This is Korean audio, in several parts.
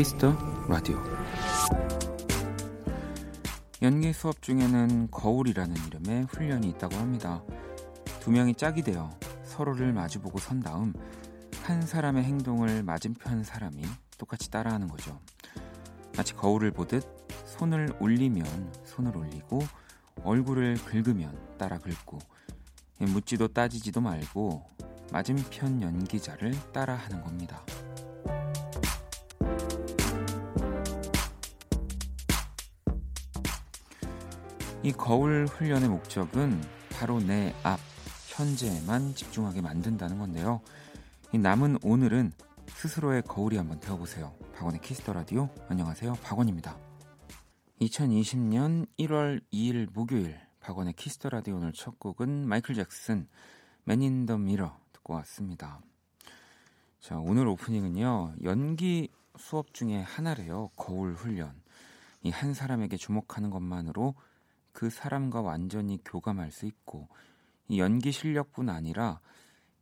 키스 더 라디오 연기 수업 중에는 거울이라는 이름의 훈련이 있다고 합니다. 두 명이 짝이 되어 서로를 마주보고 선 다음 한 사람의 행동을 맞은편 사람이 똑같이 따라하는 거죠. 마치 거울을 보듯 손을 올리면 손을 올리고 얼굴을 긁으면 따라 긁고 묻지도 따지지도 말고 맞은편 연기자를 따라하는 겁니다. 이 거울 훈련의 목적은 바로 내 앞, 현재에만 집중하게 만든다는 건데요. 이 남은 오늘은 스스로의 거울이 한번 되어보세요. 박원의 Kiss the Radio. 안녕하세요. 박원입니다. 2020년 1월 2일 목요일 박원의 Kiss the Radio 오늘 첫 곡은 마이클 잭슨 맨인 더 미러 듣고 왔습니다. 자, 오늘 오프닝은요. 연기 수업 중에 하나래요. 거울 훈련. 이 한 사람에게 주목하는 것만으로 그 사람과 완전히 교감할 수 있고 이 연기 실력뿐 아니라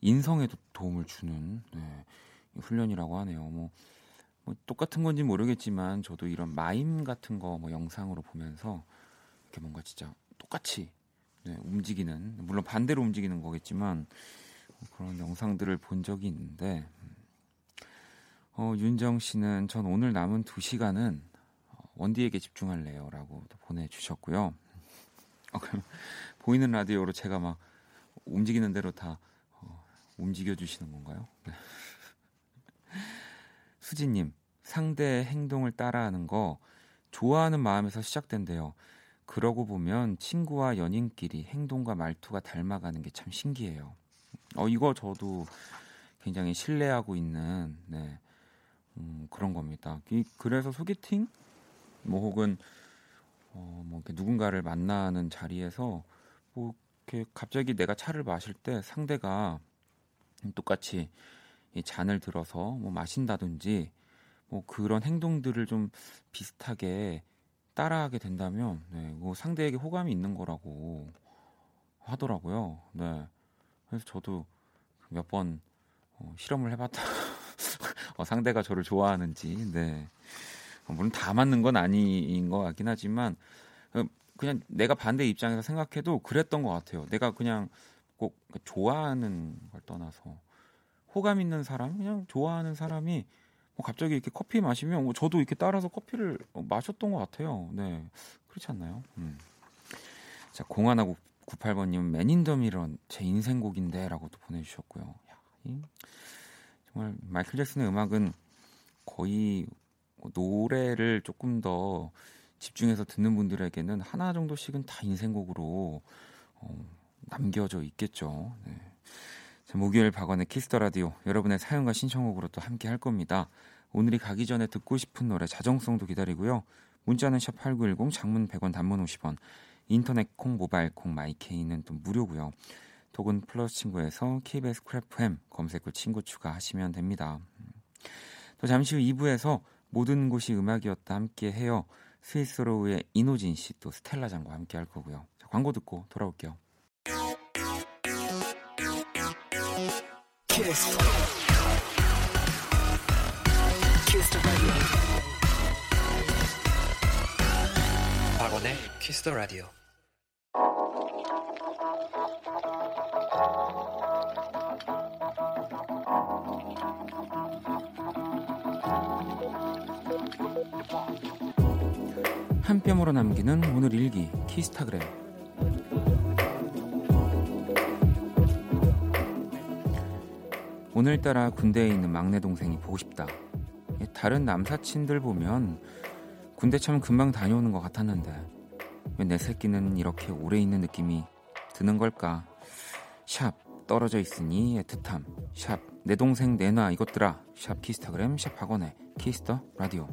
인성에도 도움을 주는 네, 훈련이라고 하네요. 뭐, 뭐, 똑같은 건지 모르겠지만 저도 이런 마임 같은 거 뭐 영상으로 보면서 이렇게 뭔가 진짜 똑같이 네, 움직이는 물론 반대로 움직이는 거겠지만 그런 영상들을 본 적이 있는데 어, 윤정 씨는 전 오늘 남은 두 시간은 원디에게 집중할래요라고 보내주셨고요. 어, 보이는 라디오로 제가 막 움직이는 대로 다 어, 움직여 주시는 건가요? 네. 수지님 상대의 행동을 따라하는 거 좋아하는 마음에서 시작된대요. 그러고 보면 친구와 연인끼리 행동과 말투가 닮아가는 게 참 신기해요. 어 이거 저도 굉장히 신뢰하고 있는 네, 음, 그런 겁니다. 이, 그래서 소개팅 뭐 혹은 어, 뭐 이렇게 누군가를 만나는 자리에서 뭐 이렇게 갑자기 내가 차를 마실 때 상대가 똑같이 이 잔을 들어서 뭐 마신다든지 뭐 그런 행동들을 좀 비슷하게 따라하게 된다면 네, 뭐 상대에게 호감이 있는 거라고 하더라고요. 네. 그래서 저도 몇번 어, 실험을 해봤다. 어, 상대가 저를 좋아하는지. 네. 어, 물론 다 맞는 건 아닌 것 같긴 하지만 어, 그냥 내가 반대 입장에서 생각해도 그랬던 것 같아요. 내가 그냥 꼭 좋아하는 걸 떠나서 호감 있는 사람, 그냥 좋아하는 사람이 뭐 갑자기 이렇게 커피 마시면 뭐 저도 이렇게 따라서 커피를 마셨던 것 같아요. 네, 그렇지 않나요? 음. 자, 공하나 98번님 맨인더미런 제 인생곡인데라고도 보내주셨고요. 야, 이, 정말 마이클 잭슨의 음악은 거의 노래를 조금 더 집중해서 듣는 분들에게는 하나 정도씩은 다 인생곡으로 어, 남겨져 있겠죠. 네. 자, 목요일 박원의 Kiss the Radio 여러분의 사연과 신청곡으로 또 함께 할 겁니다. 오늘이 가기 전에 듣고 싶은 노래 자정송도 기다리고요. 문자는 샵 8910 장문 100원 단문 50원 인터넷 콩 모바일 콩 my K는 또 무료고요. 또는 플러스 친구에서 KBS Cool FM 검색 후 친구 추가하시면 됩니다. 또 잠시 후 2부에서 모든 곳이 음악이었다 함께 해요. Sweet Sorrow의 인호진 씨 또 스텔라 장과 함께 할 거고요. 자, 광고 듣고 돌아올게요. Kiss. Kiss 박원의 Kiss the Radio. 한 뼘으로 남기는 오늘 일기 키스타그램 오늘따라 군대에 있는 막내 동생이 보고 싶다. 다른 남사친들 보면 군대 참 금방 다녀오는 것 같았는데 왜 내 새끼는 이렇게 오래 있는 느낌이 드는 걸까? 샵 떨어져 있으니 애틋함 샵 내 동생 내놔 이것들아 샵 키스타그램 샵 박원의 Kiss the Radio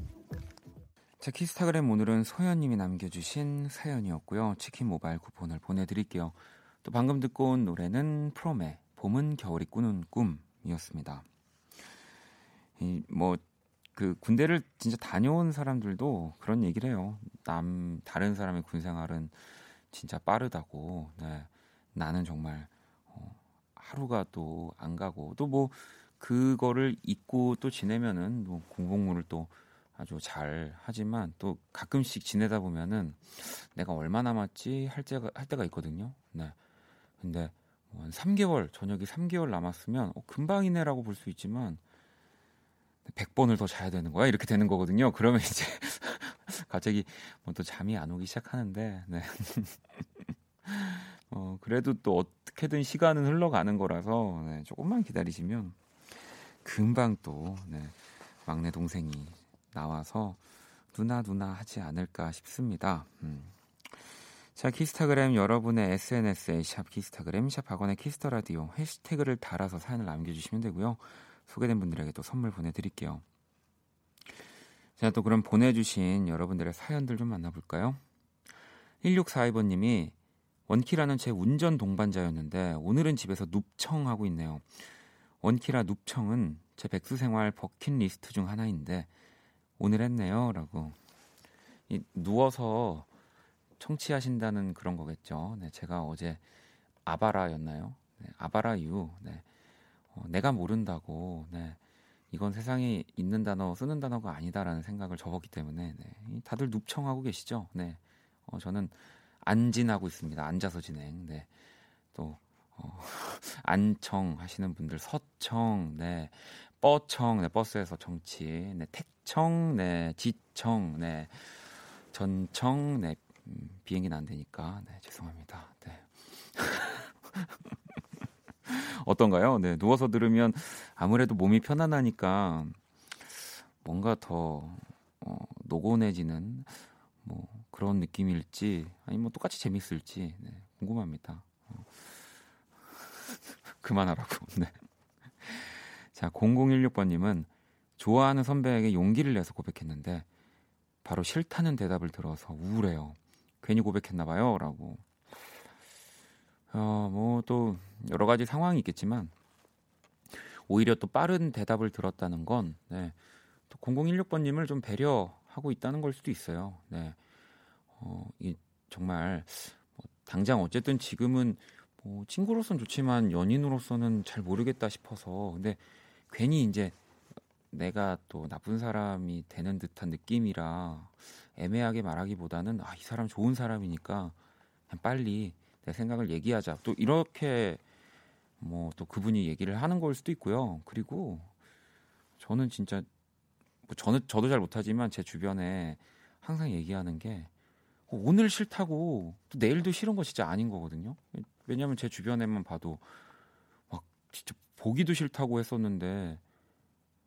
자, 키스타그램 오늘은 소연님이 남겨주신 사연이었고요. 치킨 모바일 쿠폰을 보내드릴게요. 또 방금 듣고 온 노래는 프롬의 봄은 겨울이 꾸는 꿈이었습니다. 이, 뭐, 그 군대를 진짜 다녀온 사람들도 그런 얘기를 해요. 남, 다른 사람의 군 생활은 진짜 빠르다고. 네. 나는 정말, 어, 하루가 또 안 가고 또 뭐 그거를 잊고 또 지내면은 뭐 공복무를 또 아주 잘 하지만 또 가끔씩 지내다 보면은 내가 얼마 남았지 할 때가 할 때가 있거든요. 네. 근데 뭐한 3개월 저녁이 3개월 남았으면 어, 금방이네라고 볼 수 있지만 100번을 더 자야 되는 거야 이렇게 되는 거거든요. 그러면 이제 갑자기 뭐 또 잠이 안 오기 시작하는데 네. 어, 그래도 또 어떻게든 시간은 흘러가는 거라서 네, 조금만 기다리시면 금방 또 네, 막내 동생이 나와서 누나 누나 하지 않을까 싶습니다. 음. 자, 키스타그램 여러분의 SNS에 샵 키스타그램 샵 박원의 Kiss the Radio 해시태그를 달아서 사연을 남겨주시면 되고요. 소개된 분들에게 또 선물 보내드릴게요. 자, 또 그럼 보내주신 여러분들의 사연들 좀 만나볼까요? 1642번님이 원키라는 제 운전 동반자였는데 오늘은 집에서 눕청하고 있네요. 원키라 눕청은 제 백수 생활 버킷리스트 중 하나인데 오늘 했네요 라고 이, 누워서 청취하신다는 그런 거겠죠. 네, 제가 어제 아바라였나요? 네, 아바라 유. 네, 어, 내가 모른다고. 네, 이건 세상에 있는 단어 쓰는 단어가 아니다라는 생각을 접었기 때문에 네, 다들 눕청하고 계시죠. 네, 어, 저는 안진하고 있습니다. 앉아서 진행. 네, 또 어, 안청 하시는 분들 서청, 네, 뻐청, 네, 버스에서 정치, 네, 택 청, 네, 지청, 네, 전청, 네, 음, 비행기는 안 되니까, 네, 죄송합니다. 네. 어떤가요? 네, 누워서 들으면 아무래도 몸이 편안하니까 뭔가 더 어, 노곤해지는 뭐 그런 느낌일지 아니 뭐 똑같이 재밌을지 네, 궁금합니다. 어. 그만하라고. 네. 자, 0016번님은 좋아하는 선배에게 용기를 내서 고백했는데 바로 싫다는 대답을 들어서 우울해요. 괜히 고백했나 봐요. 라고. 어, 뭐 또 여러 가지 상황이 있겠지만 오히려 또 빠른 대답을 들었다는 건 네. 또 0016번 님을 좀 배려하고 있다는 걸 수도 있어요. 네. 어, 이 정말 뭐 당장 어쨌든 지금은 뭐 친구로서는 좋지만 연인으로서는 잘 모르겠다 싶어서 근데 괜히 이제 내가 또 나쁜 사람이 되는 듯한 느낌이라 애매하게 말하기보다는 아, 이 사람 좋은 사람이니까 그냥 빨리 내 생각을 얘기하자. 또 이렇게 뭐 또 그분이 얘기를 하는 걸 수도 있고요. 그리고 저는 진짜 뭐 저는 저도 잘 못하지만 제 주변에 항상 얘기하는 게 오늘 싫다고 또 내일도 싫은 거 진짜 아닌 거거든요. 왜냐하면 제 주변에만 봐도 막 진짜 보기도 싫다고 했었는데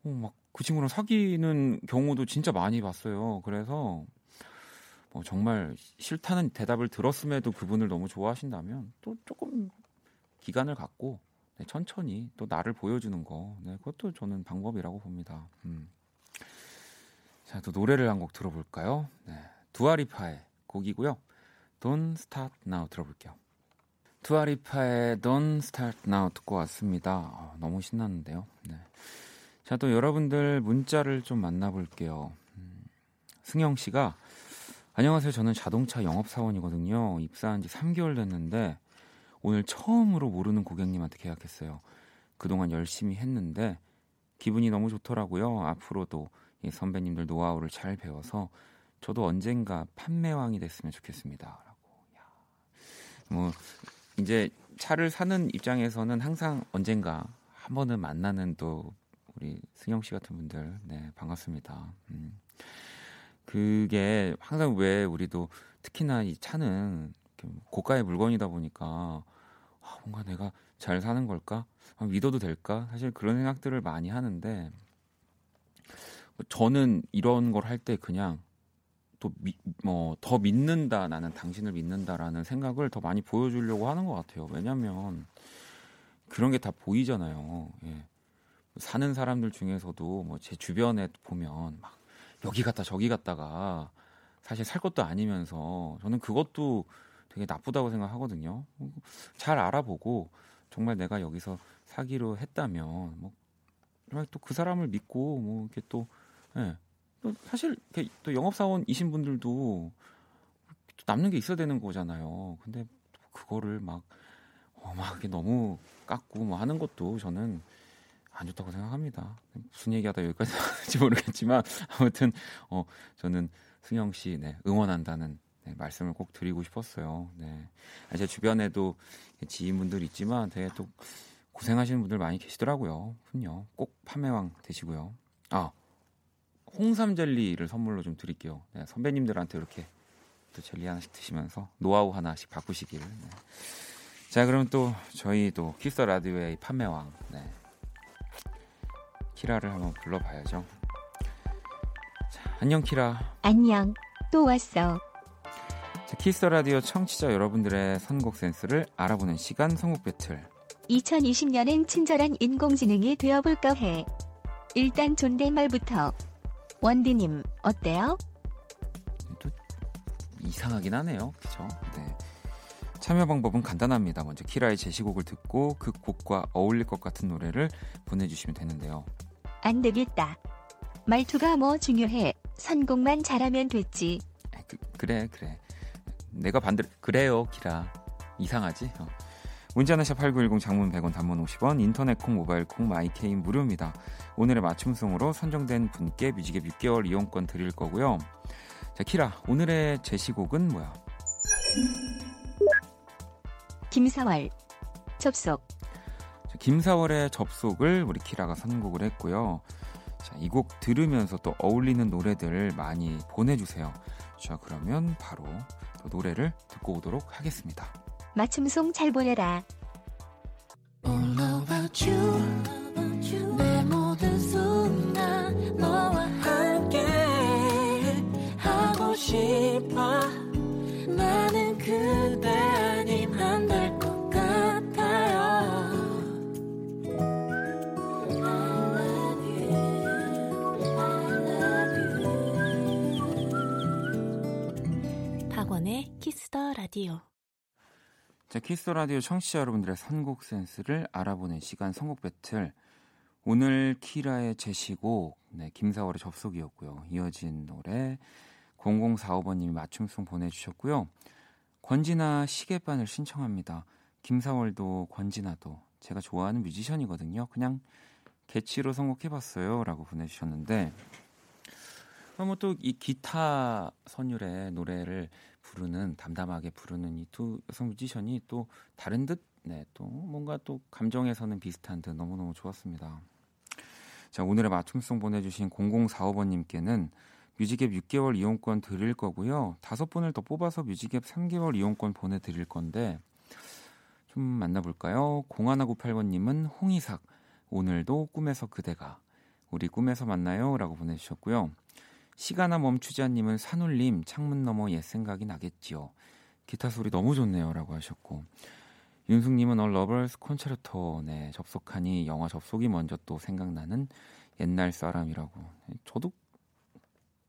어, 막그 친구랑 사귀는 경우도 진짜 많이 봤어요. 그래서 뭐 정말 싫다는 대답을 들었음에도 그분을 너무 좋아하신다면 또 조금 기간을 갖고 네, 천천히 또 나를 보여주는 거 네, 그것도 저는 방법이라고 봅니다. 음. 자, 또 노래를 한 곡 들어볼까요? 네, 두아리파의 곡이고요. Don't Start Now 들어볼게요. 투아리파의 Don't Start Now 듣고 왔습니다. 어, 너무 신났는데요. 네. 자, 또 여러분들 문자를 좀 만나볼게요. 음, 승영 씨가 안녕하세요. 저는 자동차 영업사원이거든요. 입사한 지 3개월 됐는데 오늘 처음으로 모르는 고객님한테 계약했어요. 그동안 열심히 했는데 기분이 너무 좋더라고요. 앞으로도 이 선배님들 노하우를 잘 배워서 저도 언젠가 판매왕이 됐으면 좋겠습니다. 라고. 야. 뭐 이제 차를 사는 입장에서는 항상 언젠가 한 번은 만나는 또 우리 승영 씨 같은 분들 네 반갑습니다. 음. 그게 항상 왜 우리도 특히나 이 차는 고가의 물건이다 보니까 아, 뭔가 내가 잘 사는 걸까 아, 믿어도 될까 사실 그런 생각들을 많이 하는데 저는 이런 걸 할 때 그냥 또뭐더 믿는다 나는 당신을 믿는다라는 생각을 더 많이 보여주려고 하는 것 같아요. 왜냐하면 그런 게 다 보이잖아요. 예. 사는 사람들 중에서도 뭐 제 주변에 보면 막 여기 갔다 저기 갔다가 사실 살 것도 아니면서 저는 그것도 되게 나쁘다고 생각하거든요. 잘 알아보고 정말 내가 여기서 사기로 했다면 뭐 또 그 사람을 믿고 뭐 이렇게 또 예, 사실 또 영업 사원이신 분들도 남는 게 있어야 되는 거잖아요. 근데 그거를 막 어, 막 너무 깎고 뭐 하는 것도 저는 안 좋다고 생각합니다. 무슨 얘기하다 여기까지 나왔는지 모르겠지만 아무튼 어 저는 승영 씨 네, 응원한다는 네, 말씀을 꼭 드리고 싶었어요. 네. 제 주변에도 지인분들 있지만 되게 또 고생하시는 분들 많이 계시더라고요. 훈요. 꼭 판매왕 되시고요. 아 홍삼 젤리를 선물로 좀 드릴게요. 네, 선배님들한테 이렇게 또 젤리 하나씩 드시면서 노하우 하나씩 바꾸시길. 네. 자, 그럼 또 저희 또 Kiss the Radio의 판매왕 네. 키라를 한번 불러봐야죠. 자, 안녕 키라. 안녕. 또 왔어. 자, Kiss the Radio 청취자 여러분들의 선곡 센스를 알아보는 시간 선곡 배틀. 2020년엔 친절한 인공지능이 되어볼까 해. 일단 존댓말부터. 원디님, 어때요? 또 이상하긴 하네요. 그쵸? 네. 참여 방법은 간단합니다. 먼저 키라의 제시곡을 듣고 그 곡과 어울릴 것 같은 노래를 보내주시면 되는데요. 안 되겠다. 말투가 뭐 중요해. 선곡만 잘하면 됐지. 그, 그래 그래. 내가 반대로 그래요 키라. 이상하지? 어. 문자는 샵 8910 장문 100원 단문 50원 인터넷 콩 모바일 콩 my K는 무료입니다. 오늘의 맞춤송으로 선정된 분께 뮤직앱 6개월 이용권 드릴 거고요. 자 키라 오늘의 제시곡은 뭐야? 김사월 접속 김사월의 접속을 우리 키라가 선곡을 했고요. 자, 이 곡 들으면서 또 어울리는 노래들 많이 보내주세요. 자, 그러면 바로 노래를 듣고 오도록 하겠습니다. 맞춤송 잘 보내라. 라디오 자, Kiss the Radio 청취자 여러분들의 선곡 센스를 알아보는 시간 선곡 배틀. 오늘 키라의 제시곡, 네, 김사월의 접속이었고요. 이어진 노래 0045번님이 맞춤송 보내주셨고요. 권진아 시계바늘을 신청합니다. 김사월도 권진아도 제가 좋아하는 뮤지션이거든요. 그냥 개취로 선곡해봤어요. 라고 보내주셨는데, 뭐또 이 기타 선율의 노래를 부르는 담담하게 부르는 이 두 여성 뮤지션이 또 다른 듯, 네, 또 뭔가 또 감정에서는 비슷한 듯 너무너무 좋았습니다. 자, 오늘의 맞춤송 보내주신 0045번님께는 뮤직앱 6개월 이용권 드릴 거고요. 다섯 분을 더 뽑아서 뮤직앱 3개월 이용권 보내드릴 건데 좀 만나볼까요? 0198번님은 홍이삭 오늘도 꿈에서 그대가 우리 꿈에서 만나요 라고 보내주셨고요. 시간아 멈추지 않님은 산울림 창문 너머 옛 생각이 나겠지요. 기타 소리 너무 좋네요 라고 하셨고. 윤숙님은 A Lover's Concerto. 네 접속하니 영화 접속이 먼저 또 생각나는 옛날 사람이라고. 저도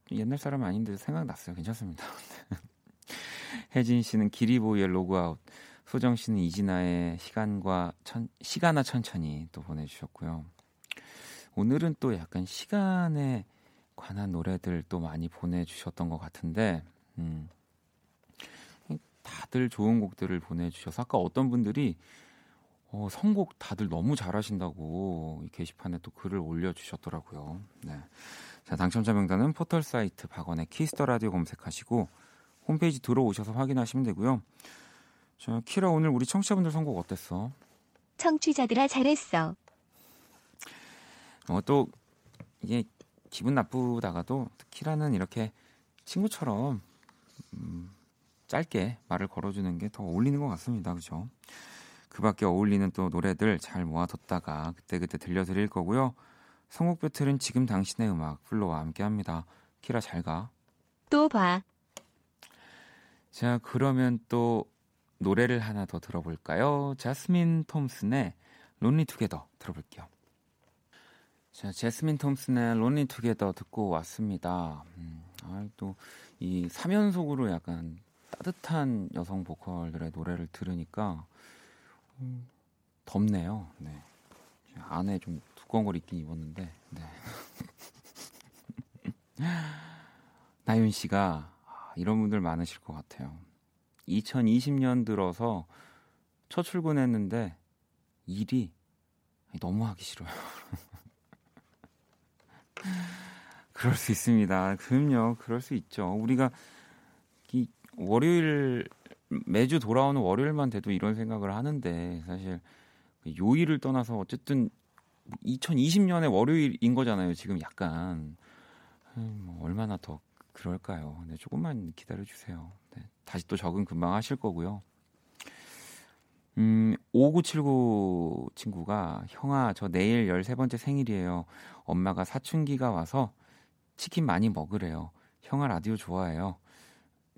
옛날 사람 아닌데 생각났어요. 괜찮습니다. 혜진 씨는 기리보이의 로그아웃. 소정 씨는 이진아의 시간과 천, 시간아 천천히 또 보내주셨고요. 오늘은 또 약간 시간에 관한 노래들 또 많이 보내주셨던 것 같은데 음, 다들 좋은 곡들을 보내주셔서 아까 어떤 분들이 어, 선곡 다들 너무 잘하신다고 게시판에 또 글을 올려주셨더라고요. 네. 자 당첨자 명단은 포털 사이트 박원의 Kiss the Radio 검색하시고 홈페이지 들어오셔서 확인하시면 되고요. 자 키라 오늘 우리 청취자분들 선곡 어땠어? 청취자들아 잘했어. 어, 또 이게 기분 나쁘다가도 키라는 이렇게 친구처럼 음, 짧게 말을 걸어주는 게 더 어울리는 것 같습니다. 그죠? 그 밖에 어울리는 또 노래들 잘 모아뒀다가 그때그때 들려드릴 거고요. 성곡 배틀은 지금 당신의 음악 플로와 함께 합니다. 키라 잘 가. 또 봐. 자, 그러면 또 노래를 하나 더 들어볼까요? 자스민 톰슨의 론리 투게더 들어볼게요. 자, 제스민 톰슨의 론리 투게더 듣고 왔습니다. 음, 아, 또이 3연속으로 약간 따뜻한 여성 보컬들의 노래를 들으니까 음, 덥네요. 네. 안에 좀 두꺼운 걸 입긴 입었는데. 네. 나윤 씨가 아, 이런 분들 많으실 것 같아요. 2020년 들어서 첫 출근했는데 일이 너무 하기 싫어요. 그럴 수 있습니다. 그럼요. 그럴 수 있죠. 우리가 이 월요일 매주 돌아오는 월요일만 돼도 이런 생각을 하는데 사실 요일을 떠나서 어쨌든 2020년의 월요일인 거잖아요. 지금 약간 뭐 얼마나 더 그럴까요? 네, 조금만 기다려 주세요. 네, 다시 또 적응 금방 하실 거고요. 음, 5979 친구가 형아 저 내일 13번째 생일이에요. 엄마가 사춘기가 와서 치킨 많이 먹으래요. 형아 라디오 좋아해요.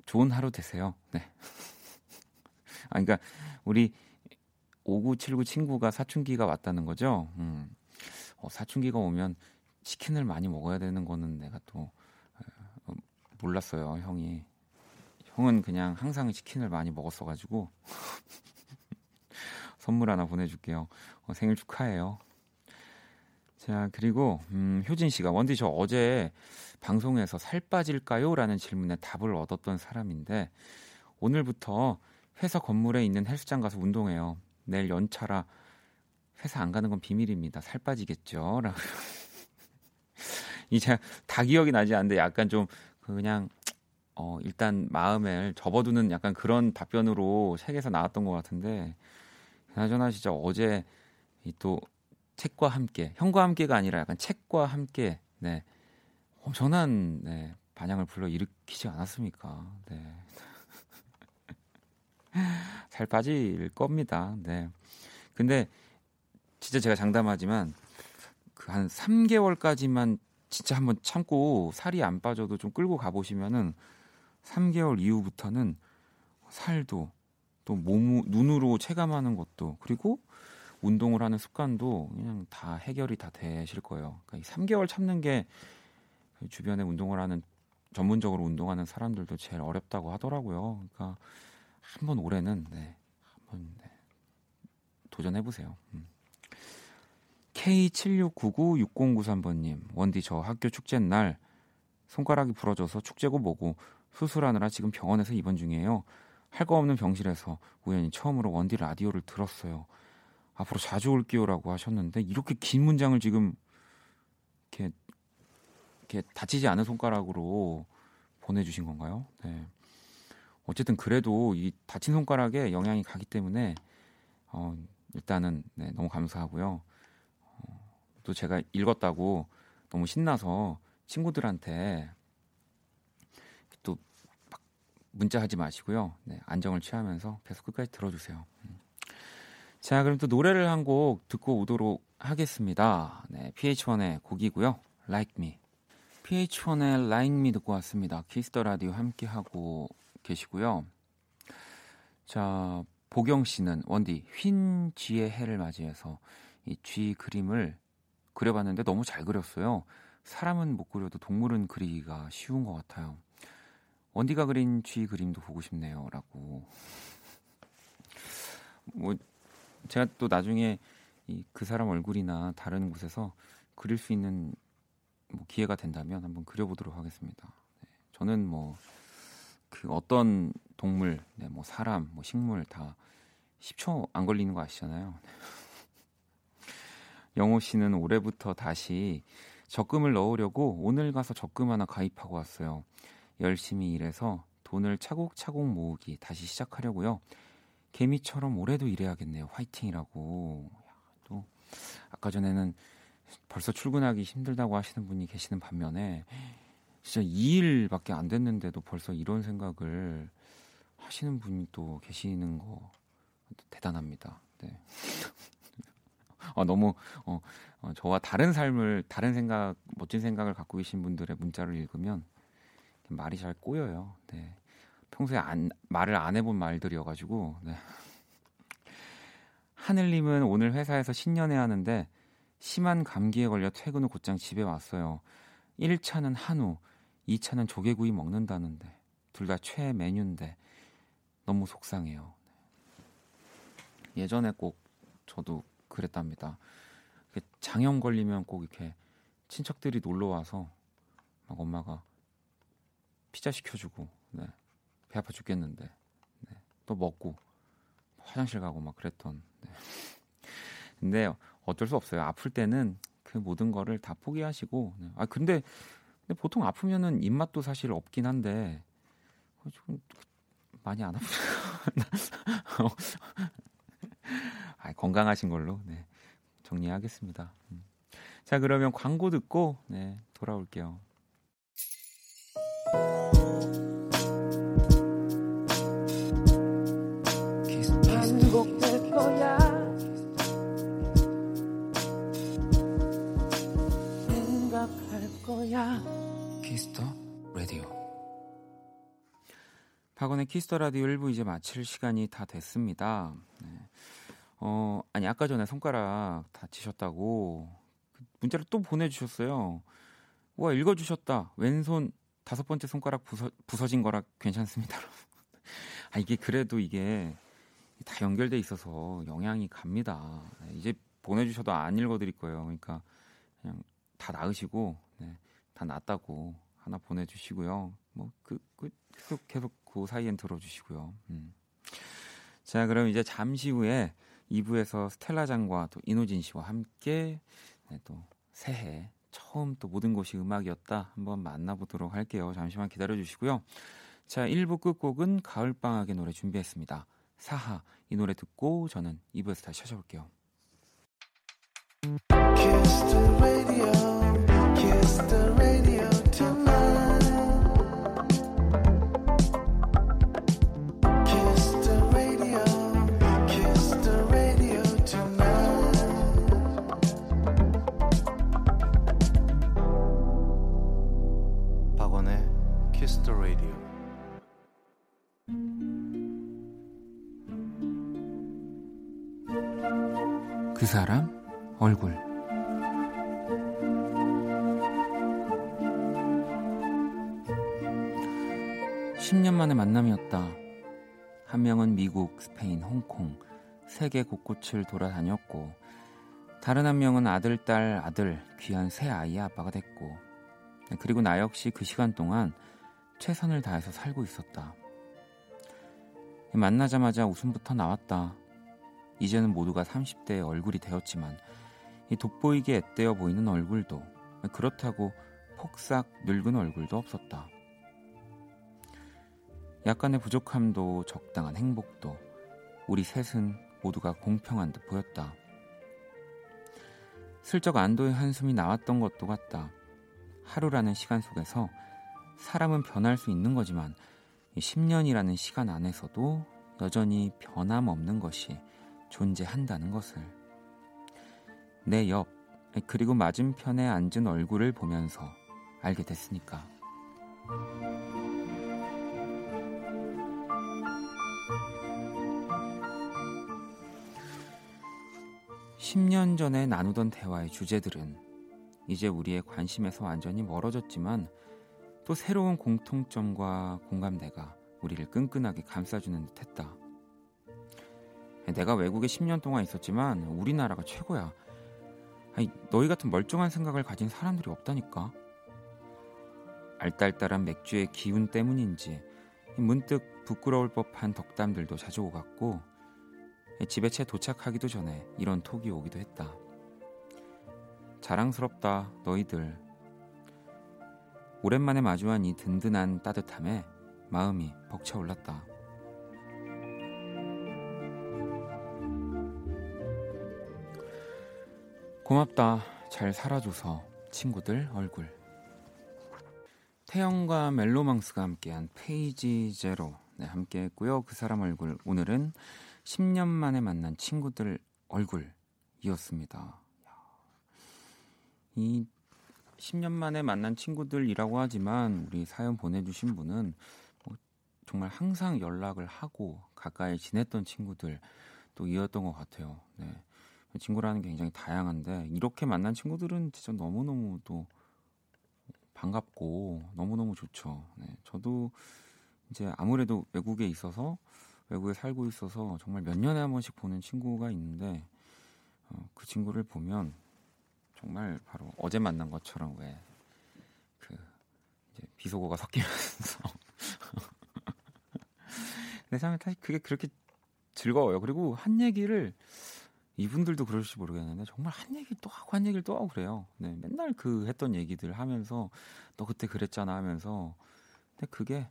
좋은 하루 되세요. 네. 아 그러니까 우리 5979 친구가 사춘기가 왔다는 거죠. 음. 어, 사춘기가 오면 치킨을 많이 먹어야 되는 거는 내가 또 어, 몰랐어요, 형이. 형은 그냥 항상 치킨을 많이 먹었어 가지고 선물 하나 보내줄게요. 어, 생일 축하해요. 자, 그리고, 음, 효진 씨가, 원디 저 어제 방송에서 살 빠질까요? 라는 질문에 답을 얻었던 사람인데, 오늘부터 회사 건물에 있는 헬스장 가서 운동해요. 내일 연차라 회사 안 가는 건 비밀입니다. 살 빠지겠죠? 라고. 이제 다 기억이 나지 않는데 약간 좀 그냥 어 일단 마음을 접어두는 약간 그런 답변으로 책에서 나왔던 것 같은데 그나저나 진짜 어제 또 책과 함께 형과 함께가 아니라 약간 책과 함께 네 엄청난 네, 반향을 불러 일으키지 않았습니까? 네. 살 빠질 겁니다. 네. 근데 진짜 제가 장담하지만 그 한 3개월까지만 진짜 한번 참고 살이 안 빠져도 좀 끌고 가 보시면은 3개월 이후부터는 살도 또 몸, 눈으로 체감하는 것도 그리고 운동을 하는 습관도 그냥 다 해결이 다 되실 거예요. 그러니까 3개월 참는 게 주변에 운동을 하는 전문적으로 운동하는 사람들도 제일 어렵다고 하더라고요. 그러니까 한번 올해는 네, 한번 네, 도전해 보세요. 음. K76996093번님 원디 저 학교 축제 날 손가락이 부러져서 축제고 뭐고 수술하느라 지금 병원에서 입원 중이에요. 할 거 없는 병실에서 우연히 처음으로 원디 라디오를 들었어요. 앞으로 자주 올게요라고 하셨는데 이렇게 긴 문장을 지금 이렇게 이렇게 다치지 않은 손가락으로 보내주신 건가요? 네. 어쨌든 그래도 이 다친 손가락에 영향이 가기 때문에 어, 일단은 네, 너무 감사하고요. 어, 또 제가 읽었다고 너무 신나서 친구들한테 문자하지 마시고요. 네, 안정을 취하면서 계속 끝까지 들어주세요. 음. 자, 그럼 또 노래를 한 곡 듣고 오도록 하겠습니다. 네, PH1의 곡이고요. Like Me. PH1의 Like Me 듣고 왔습니다. Kiss the Radio 함께 하고 계시고요. 자, 보경 씨는 원디 흰 쥐의 해를 맞이해서 이 쥐 그림을 그려봤는데 너무 잘 그렸어요. 사람은 못 그려도 동물은 그리기가 쉬운 것 같아요. 원디가 그린 쥐 그림도 보고 싶네요라고. 뭐 제가 또 나중에 이 그 사람 얼굴이나 다른 곳에서 그릴 수 있는 뭐 기회가 된다면 한번 그려보도록 하겠습니다. 네, 저는 뭐 그 어떤 동물, 네, 뭐 사람, 뭐 식물 다 10초 안 걸리는 거 아시잖아요. 영호 씨는 올해부터 다시 적금을 넣으려고 오늘 가서 적금 하나 가입하고 왔어요. 열심히 일해서 돈을 차곡차곡 모으기 다시 시작하려고요. 개미처럼 올해도 일해야겠네요. 화이팅이라고. 또 아까 전에는 벌써 출근하기 힘들다고 하시는 분이 계시는 반면에 진짜 2일밖에 안 됐는데도 벌써 이런 생각을 하시는 분이 또 계시는 거 대단합니다. 네. 어, 너무 어, 어, 저와 다른 삶을 다른 생각 멋진 생각을 갖고 계신 분들의 문자를 읽으면 말이 잘 꼬여요. 네. 평소에 안, 말을 안 해본 말들이어가지고. 네. 하늘님은 오늘 회사에서 신년회 하는데 심한 감기에 걸려 퇴근 후 곧장 집에 왔어요. 1차는 한우, 2차는 조개구이 먹는다는데 둘 다 최애 메뉴인데 너무 속상해요. 예전에 꼭 저도 그랬답니다. 장염 걸리면 꼭 이렇게 친척들이 놀러 와서 막 엄마가 피자 시켜주고 네. 배 아파 죽겠는데 네. 또 먹고 화장실 가고 막 그랬던. 네. 근데 어쩔 수 없어요. 아플 때는 그 모든 거를 다 포기하시고. 네. 아 근데, 근데 보통 아프면은 입맛도 사실 없긴 한데 좀 많이 안 아프죠. 아, 건강하신 걸로 네. 정리하겠습니다. 음. 자 그러면 광고 듣고 네, 돌아올게요. 박원의 Kiss the Radio 1부 이제 마칠 시간이 다 됐습니다. 네. 어, 아니 아까 전에 손가락 다치셨다고 그 문자를 또 보내주셨어요. 와 읽어주셨다. 왼손 다섯 번째 손가락 부서, 부서진 거라 괜찮습니다. 아 이게 그래도 이게 다 연결돼 있어서 영향이 갑니다. 네, 이제 보내주셔도 안 읽어드릴 거예요. 그러니까 그냥 다 나으시고 네, 다 낫다고 하나 보내주시고요. 뭐그 그, 계속 계속 그 사이엔 들어주시고요. 음. 자 그럼 이제 잠시 후에 2부에서 스텔라 장과 또 이노진 씨와 함께 네, 또 새해 처음 또 모든 곳이 음악이었다 한번 만나보도록 할게요. 잠시만 기다려 주시고요. 자 1부 끝곡은 가을방학의 노래 준비했습니다. 사하 이 노래 듣고 저는 2부에서 다시 찾아올게요. 그 사람 얼굴. (10년) 만의 만남이었다. 한 명은 미국 스페인 홍콩 세계 곳곳을 돌아다녔고 다른 한 명은 아들 딸 아들 귀한 새 아이의 아빠가 됐고 그리고 나 역시 그 시간 동안 최선을 다해서 살고 있었다. 만나자마자 웃음부터 나왔다 이제는 모두가 30대의 얼굴이 되었지만 이 돋보이게 앳되어 보이는 얼굴도 그렇다고 폭삭 늙은 얼굴도 없었다. 약간의 부족함도 적당한 행복도 우리 셋은 모두가 공평한 듯 보였다. 슬쩍 안도의 한숨이 나왔던 것도 같다. 하루라는 시간 속에서 사람은 변할 수 있는 거지만 10년이라는 시간 안에서도 여전히 변함없는 것이 존재한다는 것을 내 옆 그리고 맞은편에 앉은 얼굴을 보면서 알게 됐으니까. (10년) 전에 나누던 대화의 주제들은 이제 우리의 관심에서 완전히 멀어졌지만 또 새로운 공통점과 공감대가 우리를 끈끈하게 감싸주는 듯 했다. 내가 외국에 10년 동안 있었지만 우리나라가 최고야. 아니, 너희 같은 멀쩡한 생각을 가진 사람들이 없다니까. 알딸딸한 맥주의 기운 때문인지 문득 부끄러울 법한 덕담들도 자주 오갔고 집에 채 도착하기도 전에 이런 톡이 오기도 했다. 자랑스럽다 너희들. 오랜만에 마주한 이 든든한 따뜻함에 마음이 벅차올랐다. 고맙다. 잘 살아줘서 친구들 얼굴. 태영과 멜로망스가 함께한 페이지 제로 네, 함께했고요. 그 사람 얼굴 오늘은 10년 만에 만난 친구들 얼굴이었습니다. 이 10년 만에 만난 친구들이라고 하지만 우리 사연 보내주신 분은 뭐 정말 항상 연락을 하고 가까이 지냈던 친구들 또 이었던 것 같아요. 네. 친구라는 게 굉장히 다양한데 이렇게 만난 친구들은 진짜 너무너무 또 반갑고 너무너무 좋죠. 네, 저도 이제 아무래도 외국에 있어서 외국에 살고 있어서 정말 몇 년에 한 번씩 보는 친구가 있는데 어, 그 친구를 보면 정말 바로 어제 만난 것처럼 왜 그 이제 비속어가 섞이면서 근데 사실 그게 그렇게 즐거워요. 그리고 한 얘기를 이분들도 그럴지 모르겠는데 정말 한 얘기를 또 하고 한 얘기를 또 하고 그래요. 네, 맨날 그 했던 얘기들 하면서 너 그때 그랬잖아 하면서 근데 그게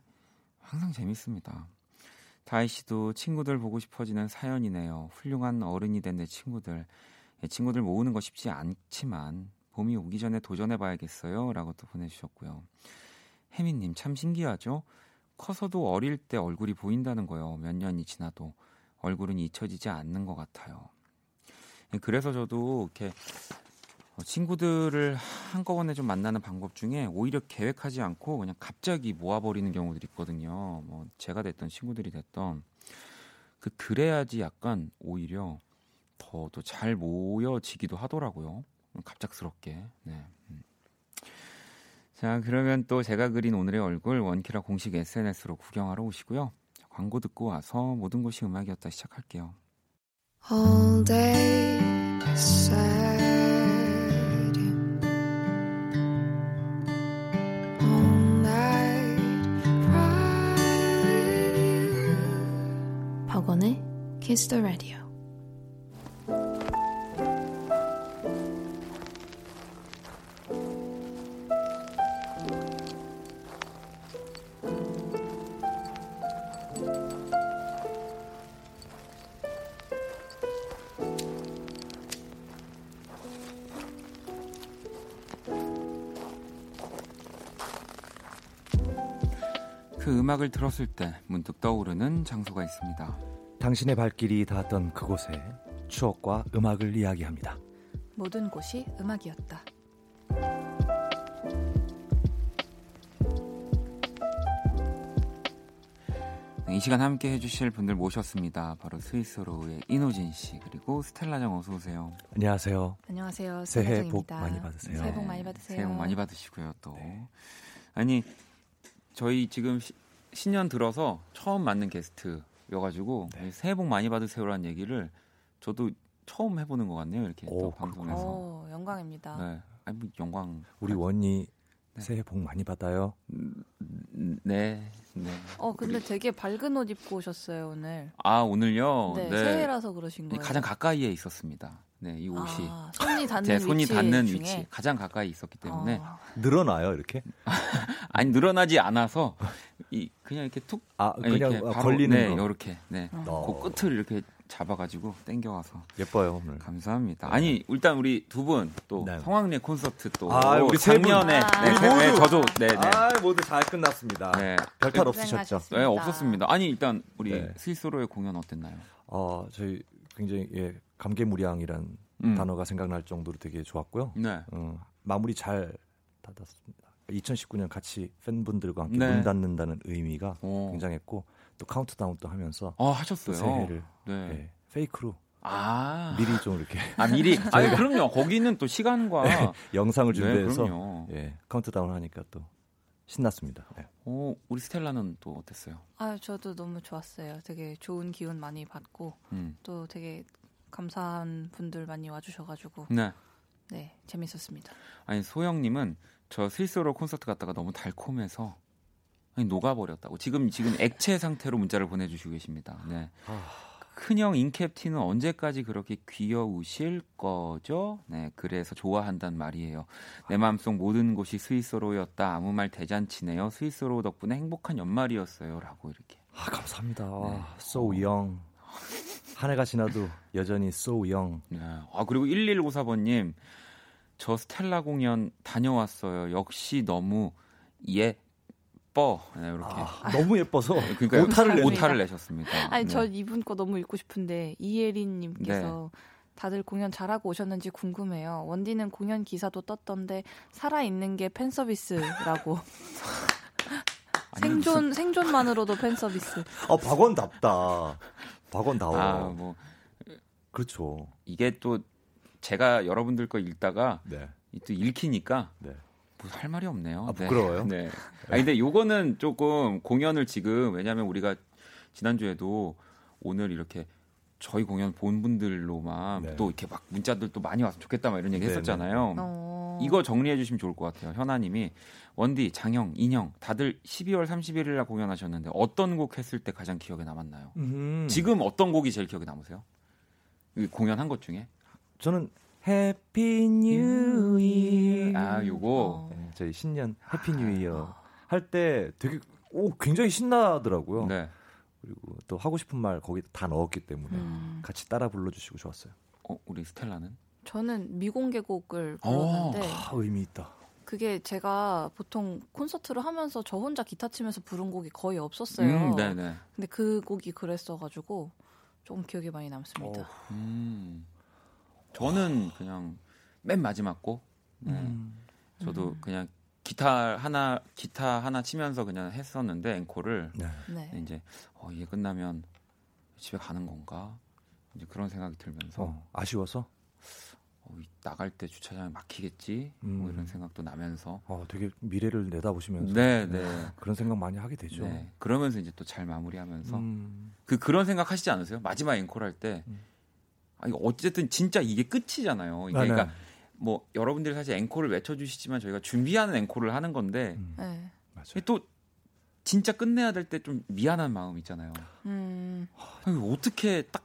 항상 재밌습니다. 다희 씨도 친구들 보고 싶어지는 사연이네요. 훌륭한 어른이 된 내 친구들. 예, 친구들 모으는 거 쉽지 않지만 봄이 오기 전에 도전해 봐야겠어요. 라고 또 보내주셨고요. 혜민님 참 신기하죠? 커서도 어릴 때 얼굴이 보인다는 거요. 몇 년이 지나도 얼굴은 잊혀지지 않는 것 같아요. 예, 그래서 저도 이렇게 어, 친구들을 한꺼번에 좀 만나는 방법 중에 오히려 계획하지 않고 그냥 갑자기 모아버리는 경우들이 있거든요. 뭐 제가 됐던 친구들이 됐던 그 그래야지 약간 오히려 더 또 잘 모여지기도 하더라고요. 갑작스럽게. 네. 음. 자 그러면 또 제가 그린 오늘의 얼굴 원키라 공식 SNS로 구경하러 오시고요. 광고 듣고 와서 모든 것이 음악이었다 시작할게요. All day sad. All night cry. 박원의 Kiss the Radio. 음악을 들었을 때 문득 떠오르는 장소가 있습니다. 당신의 발길이 닿았던 그곳에 추억과 음악을 이야기합니다. 모든 곳이 음악이었다. 네, 이 시간 함께 해주실 분들 모셨습니다. 바로 스위스로의 이노진 씨 그리고 스텔라장 어서 오세요. 안녕하세요. 안녕하세요. 새해 복 많이 받으세요. 새해 복 많이 받으세요. 새해 복 많이 받으시고요. 또 네. 아니 저희 지금 시, 신년 들어서 처음 맞는 게스트여가지고 네. 새해 복 많이 받으세요라는 얘기를 저도 처음 해보는 것 같네요. 이렇게 오, 또 방송에서. 오, 영광입니다. 네, 아니 뭐 영광. 우리 원이 네. 새해 복 많이 받아요. 음, 네, 네. 어, 근데 우리... 되게 밝은 옷 입고 오셨어요 오늘. 아 오늘요? 네, 네. 새해라서 그러신 거예요. 가장 가까이에 있었습니다. 네, 이 옷이 아, 손이 닿는 제 손이 위치 닿는 중에? 위치 가장 가까이 있었기 때문에 아. 늘어나요 이렇게? 아니 늘어나지 않아서 이 그냥 이렇게 툭 아, 그냥 이렇게 바로, 걸리는 네, 거. 이렇게 네, 어. 그 끝을 이렇게 잡아가지고 땡겨와서 예뻐요 오늘. 감사합니다. 아니 일단 우리 두 분또 네. 성황리 콘서트 또 아, 우리. 작년에 아. 네, 네, 모두. 저도 네, 네. 아 모두 잘 끝났습니다. 네. 별탈 없으셨죠? 네, 없었습니다. 아니 일단 우리 네. 스위스로의 공연 어땠나요? 어 저희 굉장히 예, 감개무량이란 음. 단어가 생각날 정도로 되게 좋았고요. 네. 어, 마무리 잘 닫았습니다. 2019년 같이 팬분들과 함께 네. 문 닫는다는 의미가 오. 굉장했고 또 카운트다운도 하면서 아또 하셨어요. 새해를 네. 예, fake로 아 미리 좀 이렇게 아 미리. 아 그럼요. 거기는 또 시간과 영상을 네, 준비해서. 예, 카운트다운 하니까 또 신났습니다. 네. 어, 우리 스텔라는 또 어땠어요? 아, 저도 너무 좋았어요. 되게 좋은 기운 많이 받고 음. 또 되게 감사한 분들 많이 와주셔가지고 네. 네 재밌었습니다. 아니 소영님은 저 스위스로 콘서트 갔다가 너무 달콤해서 아니 녹아버렸다고. 지금 지금 액체 상태로 문자를 보내주시고 계십니다. 네. 아, 큰형 인캡티는 언제까지 그렇게 귀여우실 거죠? 네, 그래서 좋아한단 말이에요. 내 마음속 모든 곳이 스위스로였다. 아무 말 대잔치네요. 스위스로 덕분에 행복한 연말이었어요.라고 이렇게. 아, 감사합니다. 네. 와, so young. 한 해가 지나도 여전히 so young. 네. 아 그리고 1154번님 저 스텔라 공연 다녀왔어요. 역시 너무 예뻐. 네, 이렇게. 아, 너무 예뻐서 그러니까 오타를 내. 오타를 내셨습니다. 아니 네. 저 이분 거 너무 읽고 싶은데 이예린님께서 네. 다들 공연 잘하고 오셨는지 궁금해요. 원디는 공연 기사도 떴던데 살아 있는 게 팬 서비스라고 아니, 생존 생존만으로도 팬 서비스. 아, 박원답다. 박원다워. 아, 뭐 그렇죠. 이게 또 제가 여러분들 거 읽다가 네. 또 읽히니까 네. 뭐할 말이 없네요. 아, 부끄러워요? 네. 네. 아 근데 요거는 조금 공연을 지금 왜냐하면 우리가 지난주에도 오늘 이렇게 저희 공연 본 분들로만 네. 또 이렇게 막 문자들 또 많이 왔으면 좋겠다 막 이런 얘기 네, 했었잖아요. 어... 이거 정리해 주시면 좋을 것 같아요. 현아님이 원디, 장형, 인형 다들 12월 31일 날 공연하셨는데 어떤 곡 했을 때 가장 기억에 남았나요? 음. 지금 어떤 곡이 제일 기억에 남으세요? 이 공연한 것 중에? 저는 Happy New Year. 아, 요거. 어. 네, 저희 신년 Happy New Year 할 때 되게 오 굉장히 신나더라고요. 네. 그리고 또 하고 싶은 말 거기 다 넣었기 때문에 음. 같이 따라 불러주시고 좋았어요. 어, 우리 스텔라는? 저는 미공개곡을 어. 불렀는데 아 의미 있다. 그게 제가 보통 콘서트를 하면서 저 혼자 기타 치면서 부른 곡이 거의 없었어요. 음, 네네. 근데 그 곡이 그랬어가지고 조금 기억에 많이 남습니다. 어. 음. 저는 그냥 맨 마지막 곡. 네. 음. 저도 음. 그냥 기타 하나 기타 하나 치면서 그냥 했었는데 앵콜을 네. 네. 이제 어, 이게 끝나면 집에 가는 건가 이제 그런 생각이 들면서 어, 아쉬워서 나갈 때 주차장에 막히겠지 음. 뭐 이런 생각도 나면서 어, 되게 미래를 내다보시면서 네, 네. 그런 생각 많이 하게 되죠. 네. 그러면서 이제 또 잘 마무리하면서 음. 그 그런 생각 하시지 않으세요? 마지막 앵콜 할때 음. 아, 이거 어쨌든 진짜 이게 끝이잖아요. 이게 네, 네. 그러니까 뭐 여러분들이 사실 앵콜을 외쳐주시지만 저희가 준비하는 앵콜을 하는 건데 음, 네. 맞아요. 또 진짜 끝내야 될 때 좀 미안한 마음 있잖아요. 음, 아니, 어떻게 딱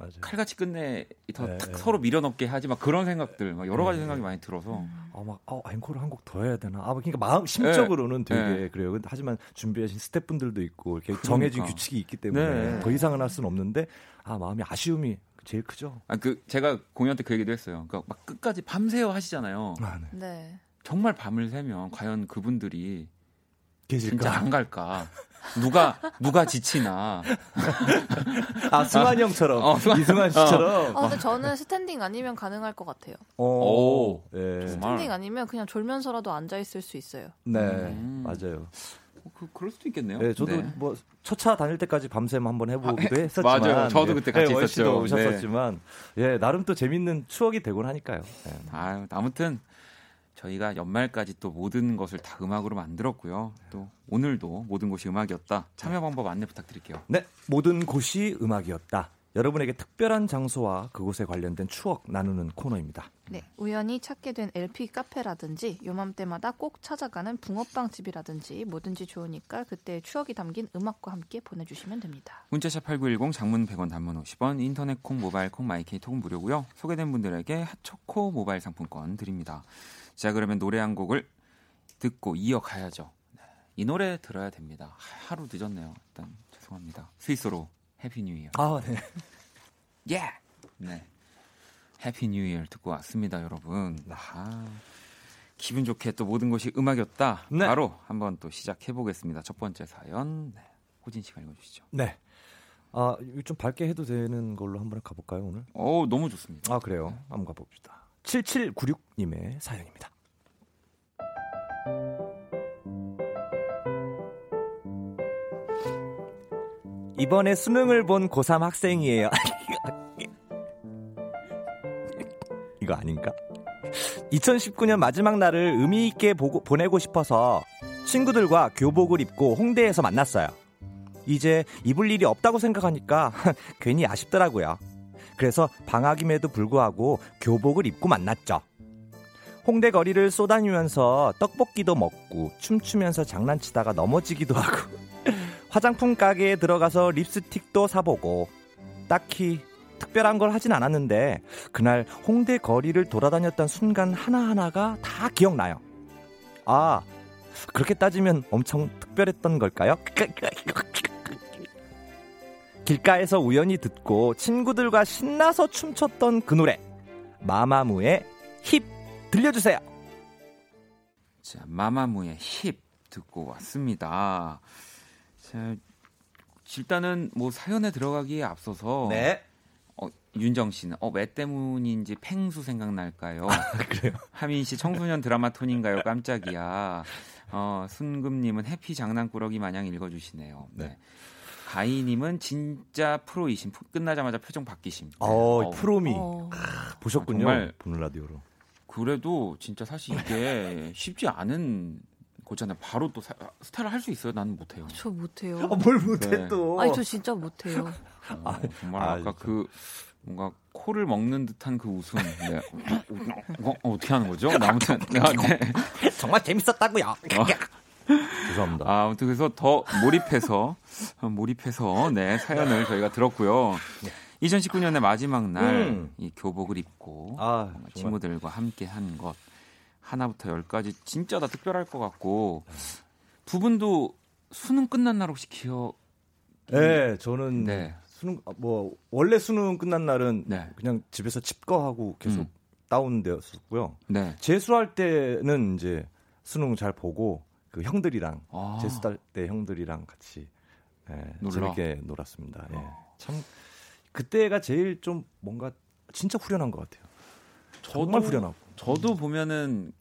맞아요. 칼같이 끝내 더 네, 탁 네. 서로 밀어넣게 하지 막 그런 생각들 막 여러 가지 네, 생각이 네. 많이 들어서 음. 아, 막, 아, 앵콜을 한 곡 더 해야 되나? 아, 그러니까 마음, 심적으로는 되게 네. 그래요. 하지만 준비하신 스태프분들도 있고, 이렇게 그러니까. 정해진 규칙이 있기 때문에 네. 더 이상은 할 수는 없는데, 아, 마음이 아쉬움이 제일 크죠. 아그 제가 공연 때 그 얘기도 했어요. 그러니까 막 끝까지 밤새워 하시잖아요. 아, 네. 네. 정말 밤을 새면 과연 그분들이 진짜 계실까? 안 갈까? 누가 누가 지치나? 아, 승환 형처럼. 어, 승환- 이승환 씨처럼. 어, 근데 저는 standing 아니면 가능할 것 같아요. 어, 오. 예. 정말. 스탠딩 아니면 그냥 졸면서라도 앉아 있을 수 있어요. 네, 음. 맞아요. 어, 그 그럴 수도 있겠네요. 네, 저도 네. 뭐 첫차 다닐 때까지 밤샘 한번 해보기도 아, 해- 했었지만, 맞아요. 저도 그때 같이 네, 있었죠. 네. 오셨었지만, 예, 나름 또 재밌는 추억이 되곤 하니까요. 예. 아유, 아무튼 저희가 연말까지 또 모든 것을 다 음악으로 만들었고요. 또 오늘도 모든 것이 음악이었다. 참여 방법 안내 부탁드릴게요. 네, 모든 곳이 음악이었다. 여러분에게 특별한 장소와 그곳에 관련된 추억 나누는 코너입니다. 네, 우연히 찾게 된 LP 카페라든지 요맘때마다 꼭 찾아가는 붕어빵 집이라든지 뭐든지 좋으니까 그때의 추억이 담긴 음악과 함께 보내주시면 됩니다. 문자샵 8910 장문 100원 단문 50원 인터넷 콩 모바일 콩 마이케이 톡은 무료고요. 소개된 분들에게 핫초코 모바일 상품권 드립니다. 자 그러면 노래 한 곡을 듣고 이어가야죠. 네, 이 노래 들어야 됩니다. 하- 하루 늦었네요. 일단 죄송합니다. 스윗소로우 Happy New Year. 아, 네. 예. 네. Happy New Year 듣고 왔습니다, 여러분. 아, 기분 좋게 또 모든 것이 음악이었다. 네. 바로 한번 또 시작해 보겠습니다. 첫 번째 사연. 네. 호진 씨가 읽어 주시죠. 네. 아, 좀 밝게 해도 되는 걸로 한번 가볼까요, 오늘? 오, 너무 좋습니다. 아, 그래요. 한번 가봅시다. 7796님의 사연입니다. 이번에 수능을 본 고3 학생이에요. 이거 아닌가? 2019년 마지막 날을 의미 있게 보고, 보내고 싶어서 친구들과 교복을 입고 홍대에서 만났어요. 이제 입을 일이 없다고 생각하니까 괜히 아쉽더라고요. 그래서 방학임에도 불구하고 교복을 입고 만났죠. 홍대 거리를 쏘다니면서 떡볶이도 먹고 춤추면서 장난치다가 넘어지기도 하고 화장품 가게에 들어가서 립스틱도 사보고 딱히 특별한 걸 하진 않았는데 그날 홍대 거리를 돌아다녔던 순간 하나하나가 다 기억나요. 아, 그렇게 따지면 엄청 특별했던 걸까요? 길가에서 우연히 듣고 친구들과 신나서 춤췄던 그 노래 마마무의 힙 들려주세요. 자, 마마무의 힙 듣고 왔습니다. 자, 일단은 뭐 사연에 들어가기에 앞서서 네. 어, 윤정 씨는 어, 왜 때문인지 팽수 생각날까요? 그래요. 하민 씨 청소년 드라마 톤인가요? 깜짝이야. 어, 순금님은 해피 장난꾸러기 마냥 읽어주시네요. 네. 네. 가희님은 진짜 프로이심. 프- 끝나자마자 표정 바뀌심. 네. 어, 어, 프로미 어, 보셨군요. 정말- 보는 라디오로. 그래도 진짜 사실 이게 쉽지 않은 거잖아요. 바로 또 사- 스타를 할 수 있어요. 나는 못해요. 저 못해요. 뭘 못해, 또? 아니 저 진짜 못해요. 어, 정말 아, 아까 진짜. 그 뭔가 코를 먹는 듯한 그 웃음. 네. 어, 어, 떻게 하는 거죠? 네, 아무튼 네. 정말 재밌었다고요. 죄송합니다. 아, 아무튼 그래서 더 몰입해서 어, 몰입해서 네 사연을 저희가 들었고요. 2019년의 마지막 날 음. 이 교복을 입고 아, 정말. 친구들과 함께 한 것 하나부터 열까지 진짜 다 특별할 것 같고 두 분도 수능 끝난 날 혹시 기억? 네, 저는 네. 수능 아, 뭐 원래 수능 끝난 날은 네. 그냥 집에서 칩거하고 계속 음. 다운되었었고요. 네. 재수할 때는 이제 수능 잘 보고 그 형들이랑 아. 재수할 때 형들이랑 같이 예, 놀러? 재밌게 놀았습니다. 예. 참 그때가 제일 좀 뭔가 진짜 후련한 것 같아요. 정말 저도- 후련하고. 저도 보면은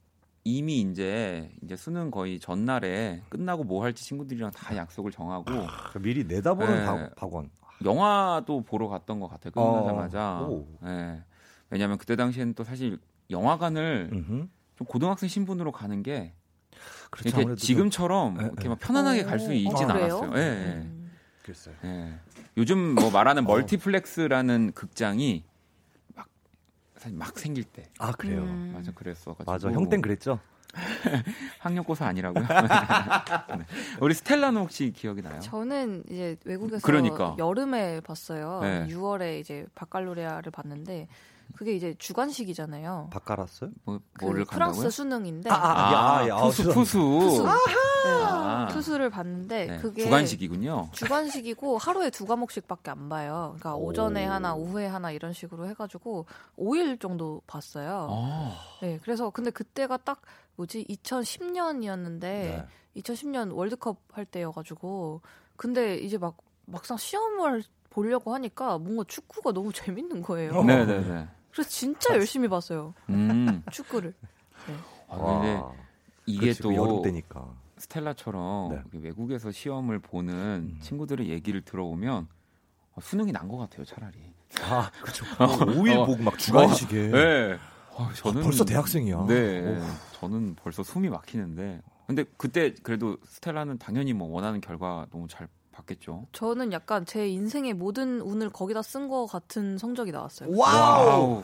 이미 이제 이제 수능 거의 전날에 끝나고 뭐 할지 친구들이랑 다 약속을 정하고 그러니까 미리 내다보는 네. 박- 박원. 영화도 보러 갔던 것 같아요. 끝나자마자. 어, 오. 예. 왜냐하면 그때 당시에는 또 사실 영화관을 음흠. 좀 고등학생 신분으로 가는 게 그렇죠. 이렇게 지금처럼 예, 이렇게 예. 막 편안하게 갈수 어, 있진 아? 않았어요. 예, 예. 음. 예. 요즘 뭐 말하는 어. 멀티플렉스라는 극장이 막 사실 막 생길 때 아 그래요. 음. 맞아 그랬어 맞아. 형 땐 그랬죠. 학력고사 아니라고요? 네. 우리 스텔라는 혹시 기억이 나요? 저는 이제 외국에서 그러니까. 여름에 봤어요. 네. 6월에 이제 바칼로레아를 봤는데 그게 이제 주관식이잖아요. 바꿔랐어요? 뭐, 그 뭐를 간다고요? 프랑스 수능인데 아, 아, 아, 야, 야, 푸수 아, 푸수. 푸수. 네, 아. 푸수를 봤는데 네, 그게 주관식이군요. 주관식이고 하루에 두 과목씩밖에 안 봐요. 그러니까 오. 오전에 하나, 오후에 하나 이런 식으로 해가지고 5일 정도 봤어요. 아, 네, 그래서 근데 그때가 딱 뭐지 2010년이었는데 네. 2010년 월드컵 할 때여가지고 근데 이제 막 막상 시험을 보려고 하니까 뭔가 축구가 너무 재밌는 거예요. 어. 네네네. 그래서 진짜 열심히 봤어요 음, 축구를. 아, 근데 와. 이게 그렇지, 또 여름 때니까. 스텔라처럼 네. 외국에서 시험을 보는 음. 친구들의 얘기를 들어보면 어, 수능이 난 것 같아요, 차라리. 아, 그렇죠. 5일 어. 보고 막 주간식에. 네. 어, 저는 아, 벌써 대학생이야. 네, 오. 저는 벌써 숨이 막히는데. 근데 그때 그래도 스텔라는 당연히 뭐 원하는 결과 너무 잘 봤겠죠. 저는 약간 제 인생의 모든 운을 거기다 쓴거 같은 성적이 나왔어요. wow.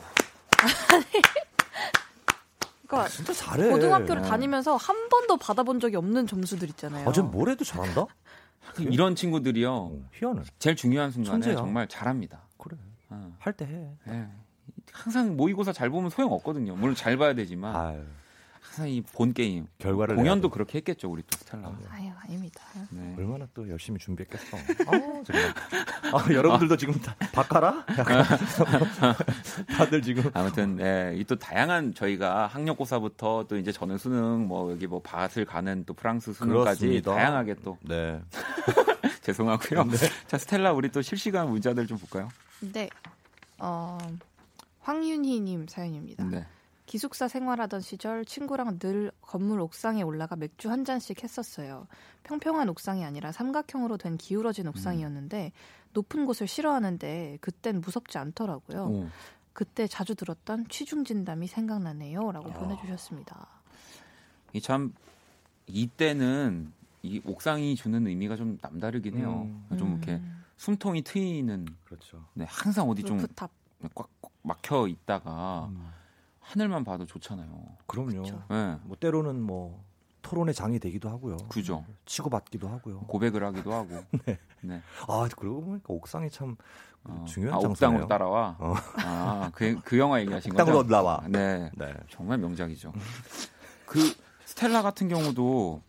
그러니까 진짜 잘해. 고등학교를 네. 다니면서 한 번도 받아본 적이 없는 점수들 있잖아요. 아, 쟤뭘 해도 잘한다? 이런 친구들이요. 어, 희한해. 제일 중요한 순간에 천재야. 정말 잘합니다. 그래. 어. 할때 해. 예. 항상 모의고사 잘 보면 소용 없거든요. 물론 잘 봐야 되지만 아유, 항상 이 본 게임 결과를 공연도. 그렇게 했겠죠 우리 또 스텔라. 아유 아닙니다. 네. 얼마나 또 열심히 준비했겠어. 아, 정말. 아, 여러분들도 지금 다? 약간 다들 지금 아무튼 예, 이또 다양한 저희가 학력고사부터 또 이제 저는 수능 뭐 여기 뭐 밭을 가는 또 프랑스 수능까지 그렇습니다. 다양하게 또 네. 죄송하고요. 자 스텔라 우리 또 실시간 문자들 좀 볼까요? 네. 어, 황윤희님 사연입니다. 네. 기숙사 생활하던 시절 친구랑 늘 건물 옥상에 올라가 맥주 한 잔씩 했었어요. 평평한 옥상이 아니라 삼각형으로 된 기울어진 옥상이었는데 높은 곳을 싫어하는데 그땐 무섭지 않더라고요. 오. 그때 자주 들었던 취중 진담이 생각나네요라고 보내주셨습니다. 이 참 이때는 이 옥상이 주는 의미가 좀 남다르긴 해요. 음. 좀 이렇게 숨통이 트이는 그렇죠. 네, 항상 어디 좀 루프탑. 꽉 막혀 있다가 음, 하늘만 봐도 좋잖아요. 그럼요. 그쵸. 네, 뭐 때로는 뭐 토론의 장이 되기도 하고요. 그죠. 치고받기도 하고요. 고백을 하기도 하고. 네. 아, 그러고 보니까 옥상이 참 어. 중요한 아, 장소네요. 옥상으로 따라와. 어. 아, 그, 그 영화 얘기하신 거죠? 땅으로 나와. 네. 네. 정말 명작이죠. 그 스텔라 같은 경우도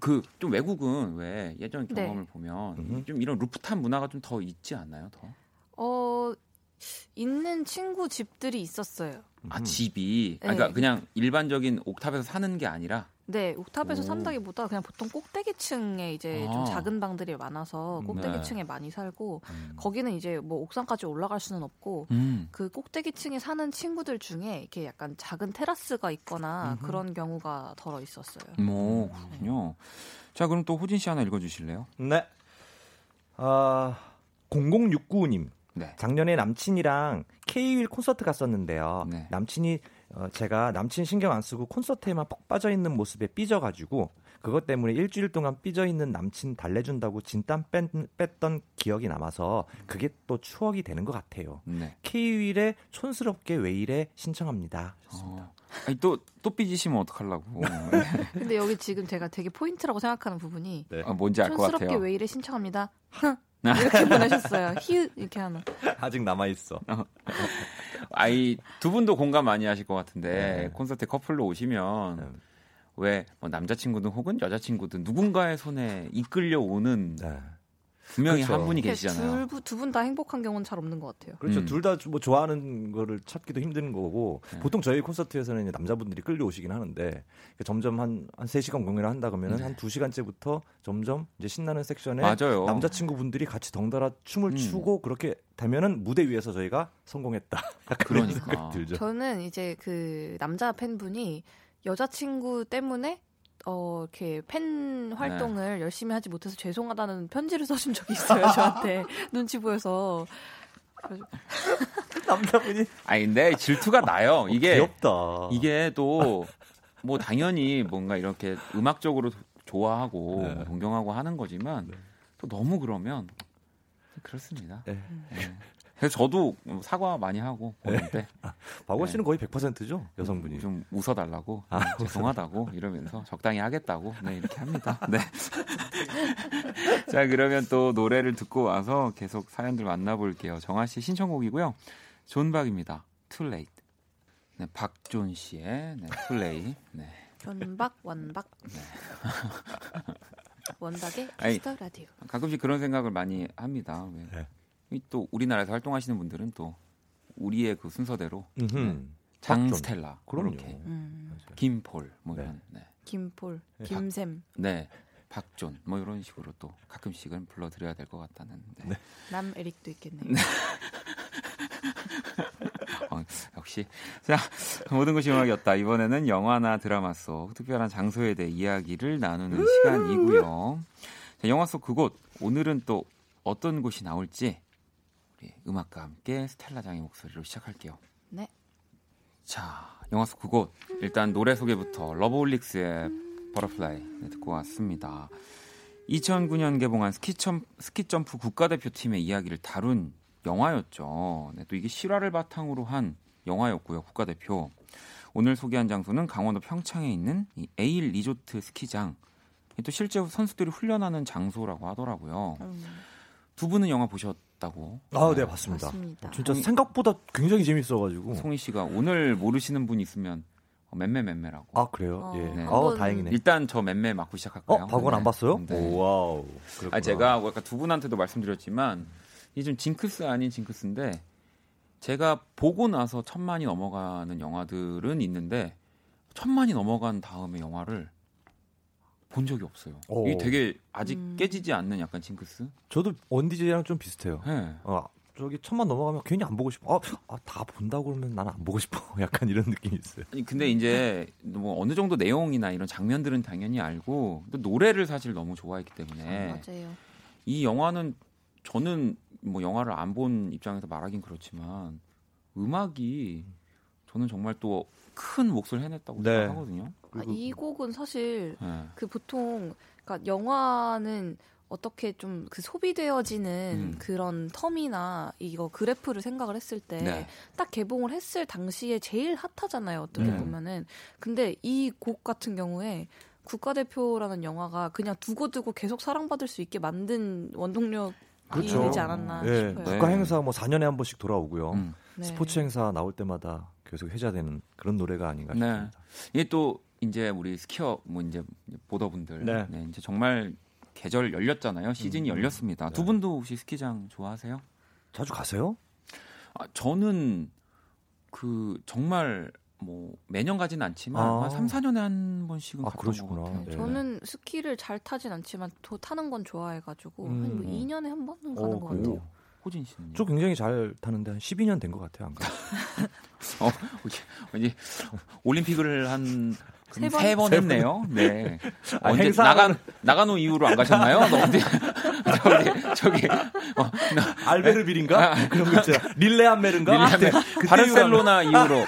그 좀 외국은 왜 예전 네. 경험을 보면 음흠. 좀 이런 루프탑 문화가 좀 더 있지 않나요? 더? 어 있는 친구 집들이 있었어요. 아 음. 집이 아, 네. 그러니까 그냥 일반적인 옥탑에서 사는 게 아니라 네, 옥탑에서 오. 산다기보다 그냥 보통 꼭대기층에 이제 아. 좀 작은 방들이 많아서 음, 꼭대기층에 많이 살고 음. 거기는 이제 뭐 옥상까지 올라갈 수는 없고 음. 그 꼭대기층에 사는 친구들 중에 이렇게 약간 작은 테라스가 있거나 음흠. 그런 경우가 덜어 있었어요. 뭐 그렇군요. 자 그럼 또 호진 씨 하나 읽어주실래요? 네. 아, 0069님. 네. 작년에 남친이랑 K1 콘서트 갔었는데요. 네. 남친이 어, 제가 남친 신경 안 쓰고 콘서트에만 푹 빠져 있는 모습에 삐져가지고 그것 때문에 일주일 동안 삐져 있는 남친 달래준다고 진땀 뺀, 뺐던 기억이 남아서 그게 또 추억이 되는 것 같아요. 네. K-윌의 촌스럽게 왜 이래 신청합니다. 좋습니다. 어. 아니 또 또 삐지시면 어떡하려고. 근데 여기 지금 제가 되게 포인트라고 생각하는 부분이 네. 아, 뭔지 알것 촌스럽게 같아요. 왜 이래 신청합니다. 흥. 이렇게 보내셨어요. 히읗 이렇게 하는. 아직 남아 있어. 아이 두 분도 공감 많이 하실 것 같은데 네. 콘서트 커플로 오시면 네. 왜뭐 남자친구든 혹은 여자친구든 누군가의 손에 이끌려 오는 네. 분명히 그렇죠. 한 분이 계시잖아요. 두분 다 행복한 경우는 잘 없는 것 같아요. 그렇죠. 음. 둘다 뭐 좋아하는 거를 찾기도 힘든 거고 네. 보통 저희 콘서트에서는 이제 남자분들이 끌려오시긴 하는데 점점 한, 한 3시간 공연을 한다 그러면 네. 한 2시간째부터 점점 이제 신나는 섹션에 맞아요. 남자친구분들이 같이 덩달아 춤을 음. 추고 그렇게 되면은 무대 위에서 저희가 성공했다. 그러니까. 생각이 들죠. 저는 이제 그 남자 팬분이 여자친구 때문에 어 이렇게 팬 활동을 열심히 하지 못해서 죄송하다는 편지를 써준 적이 있어요 저한테 눈치 보여서 남자분이 아니 근데 질투가 나요. 이게 귀엽다. 이게 또 뭐 당연히 뭔가 이렇게 음악적으로 좋아하고 네. 동경하고 하는 거지만 네. 또 너무 그러면 그렇습니다. 네. 네. 그래서 저도 사과 많이 하고 공연 때 박원 네. 씨는 거의 100%죠 여성분이. 좀 웃어달라고 아, 네, 죄송하다고 이러면서 적당히 하겠다고 네 이렇게 합니다. 네. 자 그러면 또 노래를 듣고 와서 계속 사연들 만나볼게요. 정아 씨 신청곡이고요. 존박입니다. Too Late. 네, 박존 씨의 네, 플레이. 네. 변박 원박 원박의 아니, Kiss the Radio 가끔씩 그런 생각을 많이 합니다. 왜? 네. 이또 우리나라에서 활동하시는 분들은 또 우리의 그 순서대로 음흠. 네. 장 박존. 스텔라, 그럼요. 이렇게 음, 김폴, 뭐 네. 이런, 네. 김폴 네. 김샘 네, 박존, 뭐 이런 식으로 또 가끔씩은 불러드려야 될 것 같다는. 네. 네. 남 에릭도 있겠네요. 어, 역시 자 모든 것이 음악이었다. 이번에는 영화나 드라마 속 특별한 장소에 대해 이야기를 나누는 시간이고요. 자, 영화 속 그곳 오늘은 또 어떤 곳이 나올지 우리 음악과 함께 스텔라 장의 목소리로 시작할게요. 네. 자, 영화 속 그곳 일단 노래 소개부터 러브홀릭스의 Butterfly 네, 듣고 왔습니다. 2009년 개봉한 스키점, 스키점프 국가대표팀의 이야기를 다룬 영화였죠. 네, 또 이게 실화를 바탕으로 한 영화였고요. 국가대표. 오늘 소개한 장소는 강원도 평창에 있는 이 에일 리조트 스키장. 또 실제 선수들이 훈련하는 장소라고 하더라고요. 음, 두 분은 영화 보셨 다고? 아, 네, 봤습니다. 맞습니다. 진짜 송이- 생각보다 굉장히 재밌어가지고. 송희 씨가 오늘 모르시는 분 있으면 어, 맴매 맴매라고. 아 그래요? 어, 예. 네. 어 다행이네. 일단 저 맴매 맞고 시작할까요? 어 박원 안 네. 봤어요? 네. 오 wow. 그렇구나. 아 제가 아까 두 분한테도 말씀드렸지만 이게 좀 징크스 아닌 징크스인데 제가 보고 나서 천만이 넘어가는 영화들은 있는데 천만이 넘어간 다음에 영화를 본 적이 없어요. 오. 이게 되게 아직 음. 깨지지 않는 약간 징크스. 저도 원디제이랑 좀 비슷해요. 네. 어 저기 천만 넘어가면 괜히 안 보고 싶어. 아, 아, 다 본다고 그러면 나는 안 보고 싶어. 약간 이런 느낌이 있어요. 아니 근데 이제 뭐 어느 정도 내용이나 이런 장면들은 당연히 알고 또 노래를 사실 너무 좋아했기 때문에 맞아요. 이 영화는 저는 뭐 영화를 안 본 입장에서 말하긴 그렇지만 음악이 저는 정말 또 큰 몫을 해냈다고 네. 생각하거든요. 아, 이 곡은 사실 네. 그 보통 그러니까 영화는 어떻게 좀 그 소비되어지는 음. 그런 텀이나 이거 그래프를 생각을 했을 때딱 네. 개봉을 했을 당시에 제일 핫하잖아요. 어떻게 음. 보면은 근데 이 곡 같은 경우에 국가대표라는 영화가 그냥 두고두고 계속 사랑받을 수 있게 만든 원동력이 그렇죠. 되지 않았나 예, 싶어요. 네. 국가 행사 뭐 4년에 한 번씩 돌아오고요. 음. 네. 스포츠 행사 나올 때마다 계속 회자되는 그런 노래가 아닌가 네. 싶습니다. 이게 또 이제 우리 스키어 뭐 이제 보더분들 네. 네, 이제 정말 계절 열렸잖아요. 시즌이 음. 열렸습니다. 네. 두 분도 혹시 스키장 좋아하세요? 자주 가세요? 아, 저는 그 정말 뭐 매년 가지는 않지만 아. 한 3, 4년에 한 번씩은 아, 갔던 그러시구나. 것 같아요. 네. 저는 스키를 잘 타진 않지만 도 타는 건 좋아해가지고 한 음. 뭐 2년에 한 번은 가는 어, 것? 같아요. 호진 씨는 저 굉장히 잘 타는데 한 12년 된 것 같아요. 안 가. 어, 왠지 올림픽을 한세세 번? 번 했네요. 네. 아, 언제 행사- 나간 나가노 이후로 안 가셨나요? 너 어디 저기 저기 어, 나- 알베르빌인가? 그런 거 있잖아. 릴레 한메른가? 릴레 한메- 바르셀로나 이후로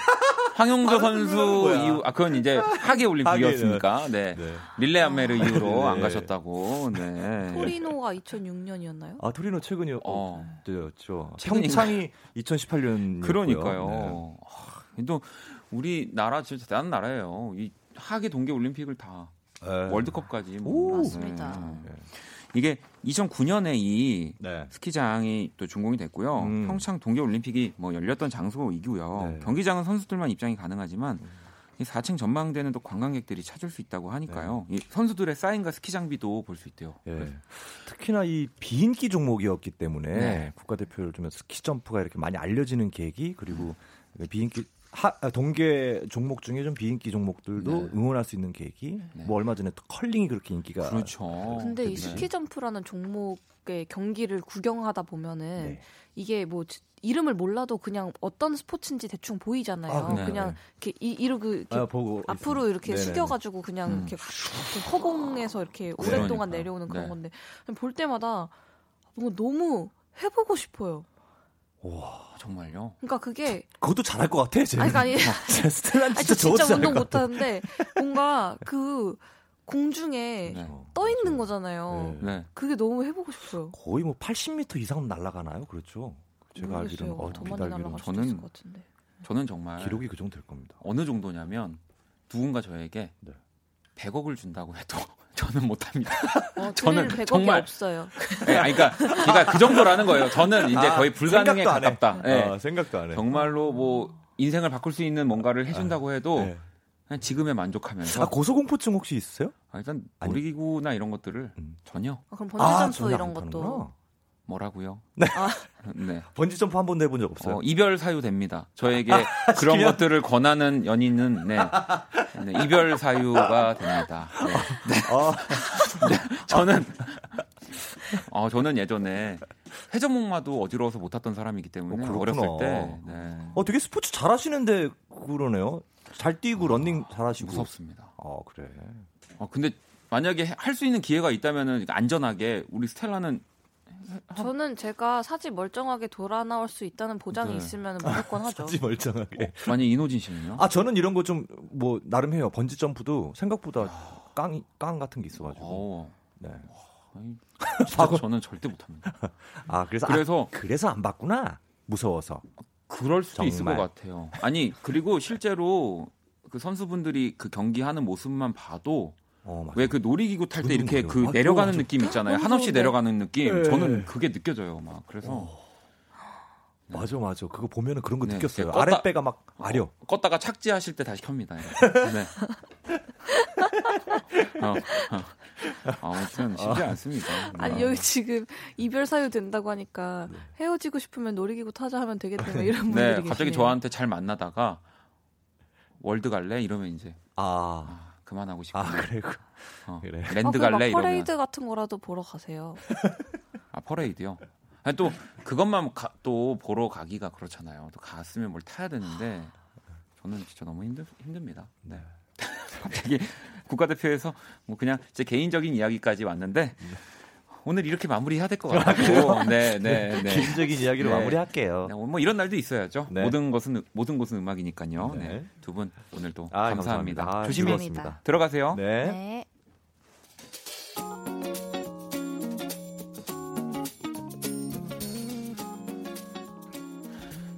황용조 선수. 이후 아 그건 이제 하계 올림픽이었으니까 네. 네. 릴레이 안메르 이후로 네. 안 가셨다고. 네. 토리노가 2006년이었나요? 아 토리노 최근이요. 어. 어? 평창이 2018년. 그러니까요. 하, 또 우리 나라 진짜 대단한 나라예요. 이 하계 동계 올림픽을 다 네. 월드컵까지 오. 뭐. 맞습니다. 네. 이게 2009년에 이 네. 스키장이 또 준공이 됐고요. 음. 평창 동계 올림픽이 뭐 열렸던 장소이고요. 네. 경기장은 선수들만 입장이 가능하지만 이 4층 전망대는 또 관광객들이 찾을 수 있다고 하니까요. 이 선수들의 사인과 스키 장비도 볼 수 있대요. 예. 그래서 특히나 이 비인기 종목이었기 때문에 네. 국가대표를 좀 스키 점프가 이렇게 많이 알려지는 계기 그리고 비인기 하, 아, 동계 종목 중에 좀 비인기 종목들도 네. 응원할 수 있는 계기. 네. 뭐 얼마 전에 또 컬링이 그렇게 인기가 그렇죠. 근데 이 네. 스키 점프라는 종목의 경기를 구경하다 보면은 네. 이게 뭐 지- 이름을 몰라도 그냥 어떤 스포츠인지 대충 보이잖아요. 아, 네, 그냥 이렇게 이, 이러고 이렇게 아, 보고 앞으로 이렇게 네네네. 숙여가지고 그냥 음. 이렇게, 허공에서 이렇게 오랫동안 그러니까요. 내려오는 그런 네. 건데 볼 때마다 뭔가 너무 해보고 싶어요. 와, 정말요. 그러니까 그게 그것도 잘할 것 같아. 쟤. 아니 아니 진짜 스텔란 진짜 저 진짜 운동. 못하는데 뭔가 그 공중에 네. 떠 있는 거잖아요. 네. 네. 그게 너무 해보고 싶어요. 거의 뭐 80m 이상 날아가나요? 그렇죠. 제가 알기로는. 어, 더 많이 알기로는 날아갈 저는 것 같은데. 저는 정말 기록이 그 정도 될 겁니다. 어느 정도냐면 누군가 저에게 네. 100억을 준다고 해도 저는 못합니다. 어, 저는 드릴 100억이 정말- 없어요. 네, 아니, 그러니까, 그러니까 그 정도라는 거예요. 저는 이제 아, 거의 불가능에. 가깝다. 네. 아, 생각도 안 해. 정말로 뭐 인생을 바꿀 수 있는 뭔가를 해준다고 해도 네. 그냥 지금에 만족하면서 아, 고소공포증 혹시 있으세요? 아, 일단. 놀이기구나 이런 것들을 음. 전혀 아, 그럼 번지점프 전혀 이런 안 것도. 뭐라고요? 네. 아. 네. 번지 점프 한 번도 해본 적 없어요. 어, 이별 사유 됩니다. 저에게 그런 시키면? 것들을 권하는 연인은 네. 네, 이별 사유가 됩니다. 네. 아, 저는 어, 저는 예전에 회전목마도 어지러워서 못 탔던 사람이기 때문에 어. 어렸을 때 네. 어, 되게 스포츠 잘하시는데 그러네요. 잘 뛰고 런닝 잘하시고. 무섭습니다. 아 그래. 어, 근데 만약에 할 수 있는 기회가 있다면은 안전하게 우리 스텔라는 저는 제가 사지 멀쩡하게 돌아 나올 수 있다는 보장이 네. 있으면 무조건 하죠. 사지 멀쩡하게. 만약 이노진 씨는요? 아 저는 이런 거 좀 뭐 나름 해요. 번지 점프도 생각보다 깡, 깡 같은 게 있어가지고. 어, 네. 아니, 저는 절대 못합니다. 아 그래서 그래서 아, 그래서 안 봤구나. 무서워서. 그럴 수도 있을 것 정말. 같아요. 아니 그리고 실제로 그 선수분들이 그 경기하는 모습만 봐도 어, 맞아. 왜그 놀이기구 탈 때 이렇게. 그 아, 내려가는 맞아. 느낌 있잖아요. 한없이. 내려가는 느낌. 네. 저는 그게 느껴져요. 막 그래서 맞아 맞아. 그거 보면은 그런 거 네, 느꼈어요. 껐다- 아랫배가 막 아려. 껐다가 착지하실 때 다시 켭니다. 네. 어, 어. 아무튼 쉽지 않습니다. 아니 네. 여기 지금 이별 사유 된다고 하니까 헤어지고 싶으면 놀이기구 타자 하면 되겠다 이런 분들이 네, 계시네요. 갑자기 저한테 잘 만나다가 월드 갈래 이러면 이제 아. 아, 그만하고 싶고 아 그래. 그- 어, 그래. 아, 랜드 막 갈래 이러면 퍼레이드 같은 거라도 보러 가세요. 아 퍼레이드요. 아니, 또 그것만 가- 또 보러 가기가 그렇잖아요. 또 갔으면 뭘 타야 되는데 저는 진짜 너무 힘들 힘듭니다. 네. 갑자기 국가대표에서 뭐 그냥 제 개인적인 이야기까지 왔는데 오늘 이렇게 마무리해야 될 것 같고, 네, 네, 네. 개인적인 이야기로 네. 마무리할게요. 네, 뭐 이런 날도 있어야죠. 네. 모든 것은 모든 것은 음악이니까요. 네. 네. 두 분 오늘도 아, 감사합니다. 감사합니다. 아, 조심히 즐거웠습니다. 들어가세요. 네. 네.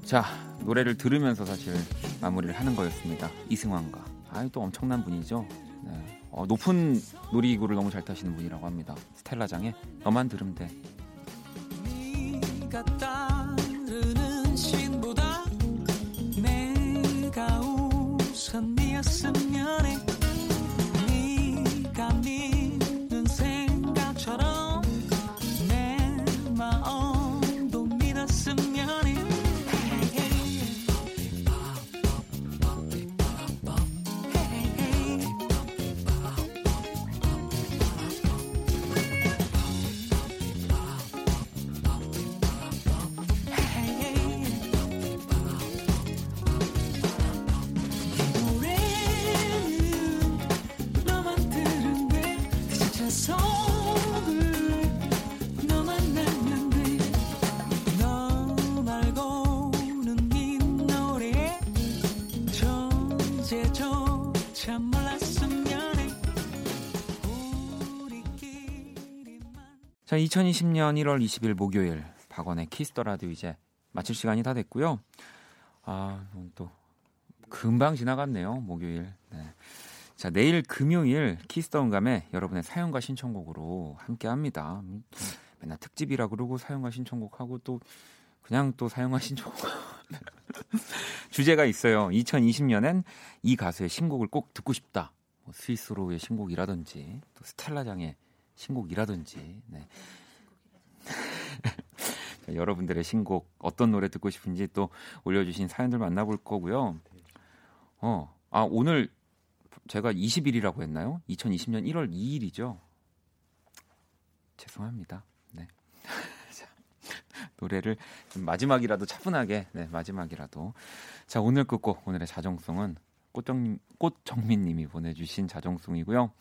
자 노래를 들으면서 사실 마무리를 하는 거였습니다. 이승환과 아이 또 엄청난 분이죠. 네. 어, 높은 놀이기구를 너무 잘 타시는 분이라고 합니다. 스텔라장의 너만 들으면 돼. 네가 따르는 신보다 내가 우선 네였으면 해 네가 믿 자, 2020년 1월 20일 목요일 박원의 Kiss the Radio 이제 마칠 시간이 다 됐고요. 아, 또 금방 지나갔네요. 목요일. 네. 자, 내일 금요일 Kiss the 응감에 여러분의 사연과 신청곡으로 함께 합니다. 음, 맨날 특집이라 그러고 사연과 신청곡 하고 또 그냥 또 사연과 신청곡 주제가 있어요. 2020년엔 이 가수의 신곡을 꼭 듣고 싶다. 뭐 스위스로의 신곡이라든지 또 스텔라장의 신곡이라든지 네. 자, 여러분들의 신곡 어떤 노래 듣고 싶은지 또 올려주신 사연들 만나볼 거고요. 어, 아 오늘 제가 20일이라고 했나요? 2020년 1월 2일이죠. 죄송합니다. 네. 자, 노래를 좀 마지막이라도 차분하게, 네 마지막이라도. 자 오늘 끝곡 오늘의 자정송은 꽃정 꽃정민님이 보내주신 자정송이고요.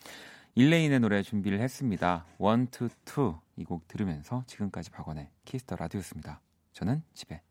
일레인의 노래 준비를 했습니다. One, Two, Two 이 곡 들으면서 지금까지 박원의 Kiss the Radio였습니다. 저는 집에.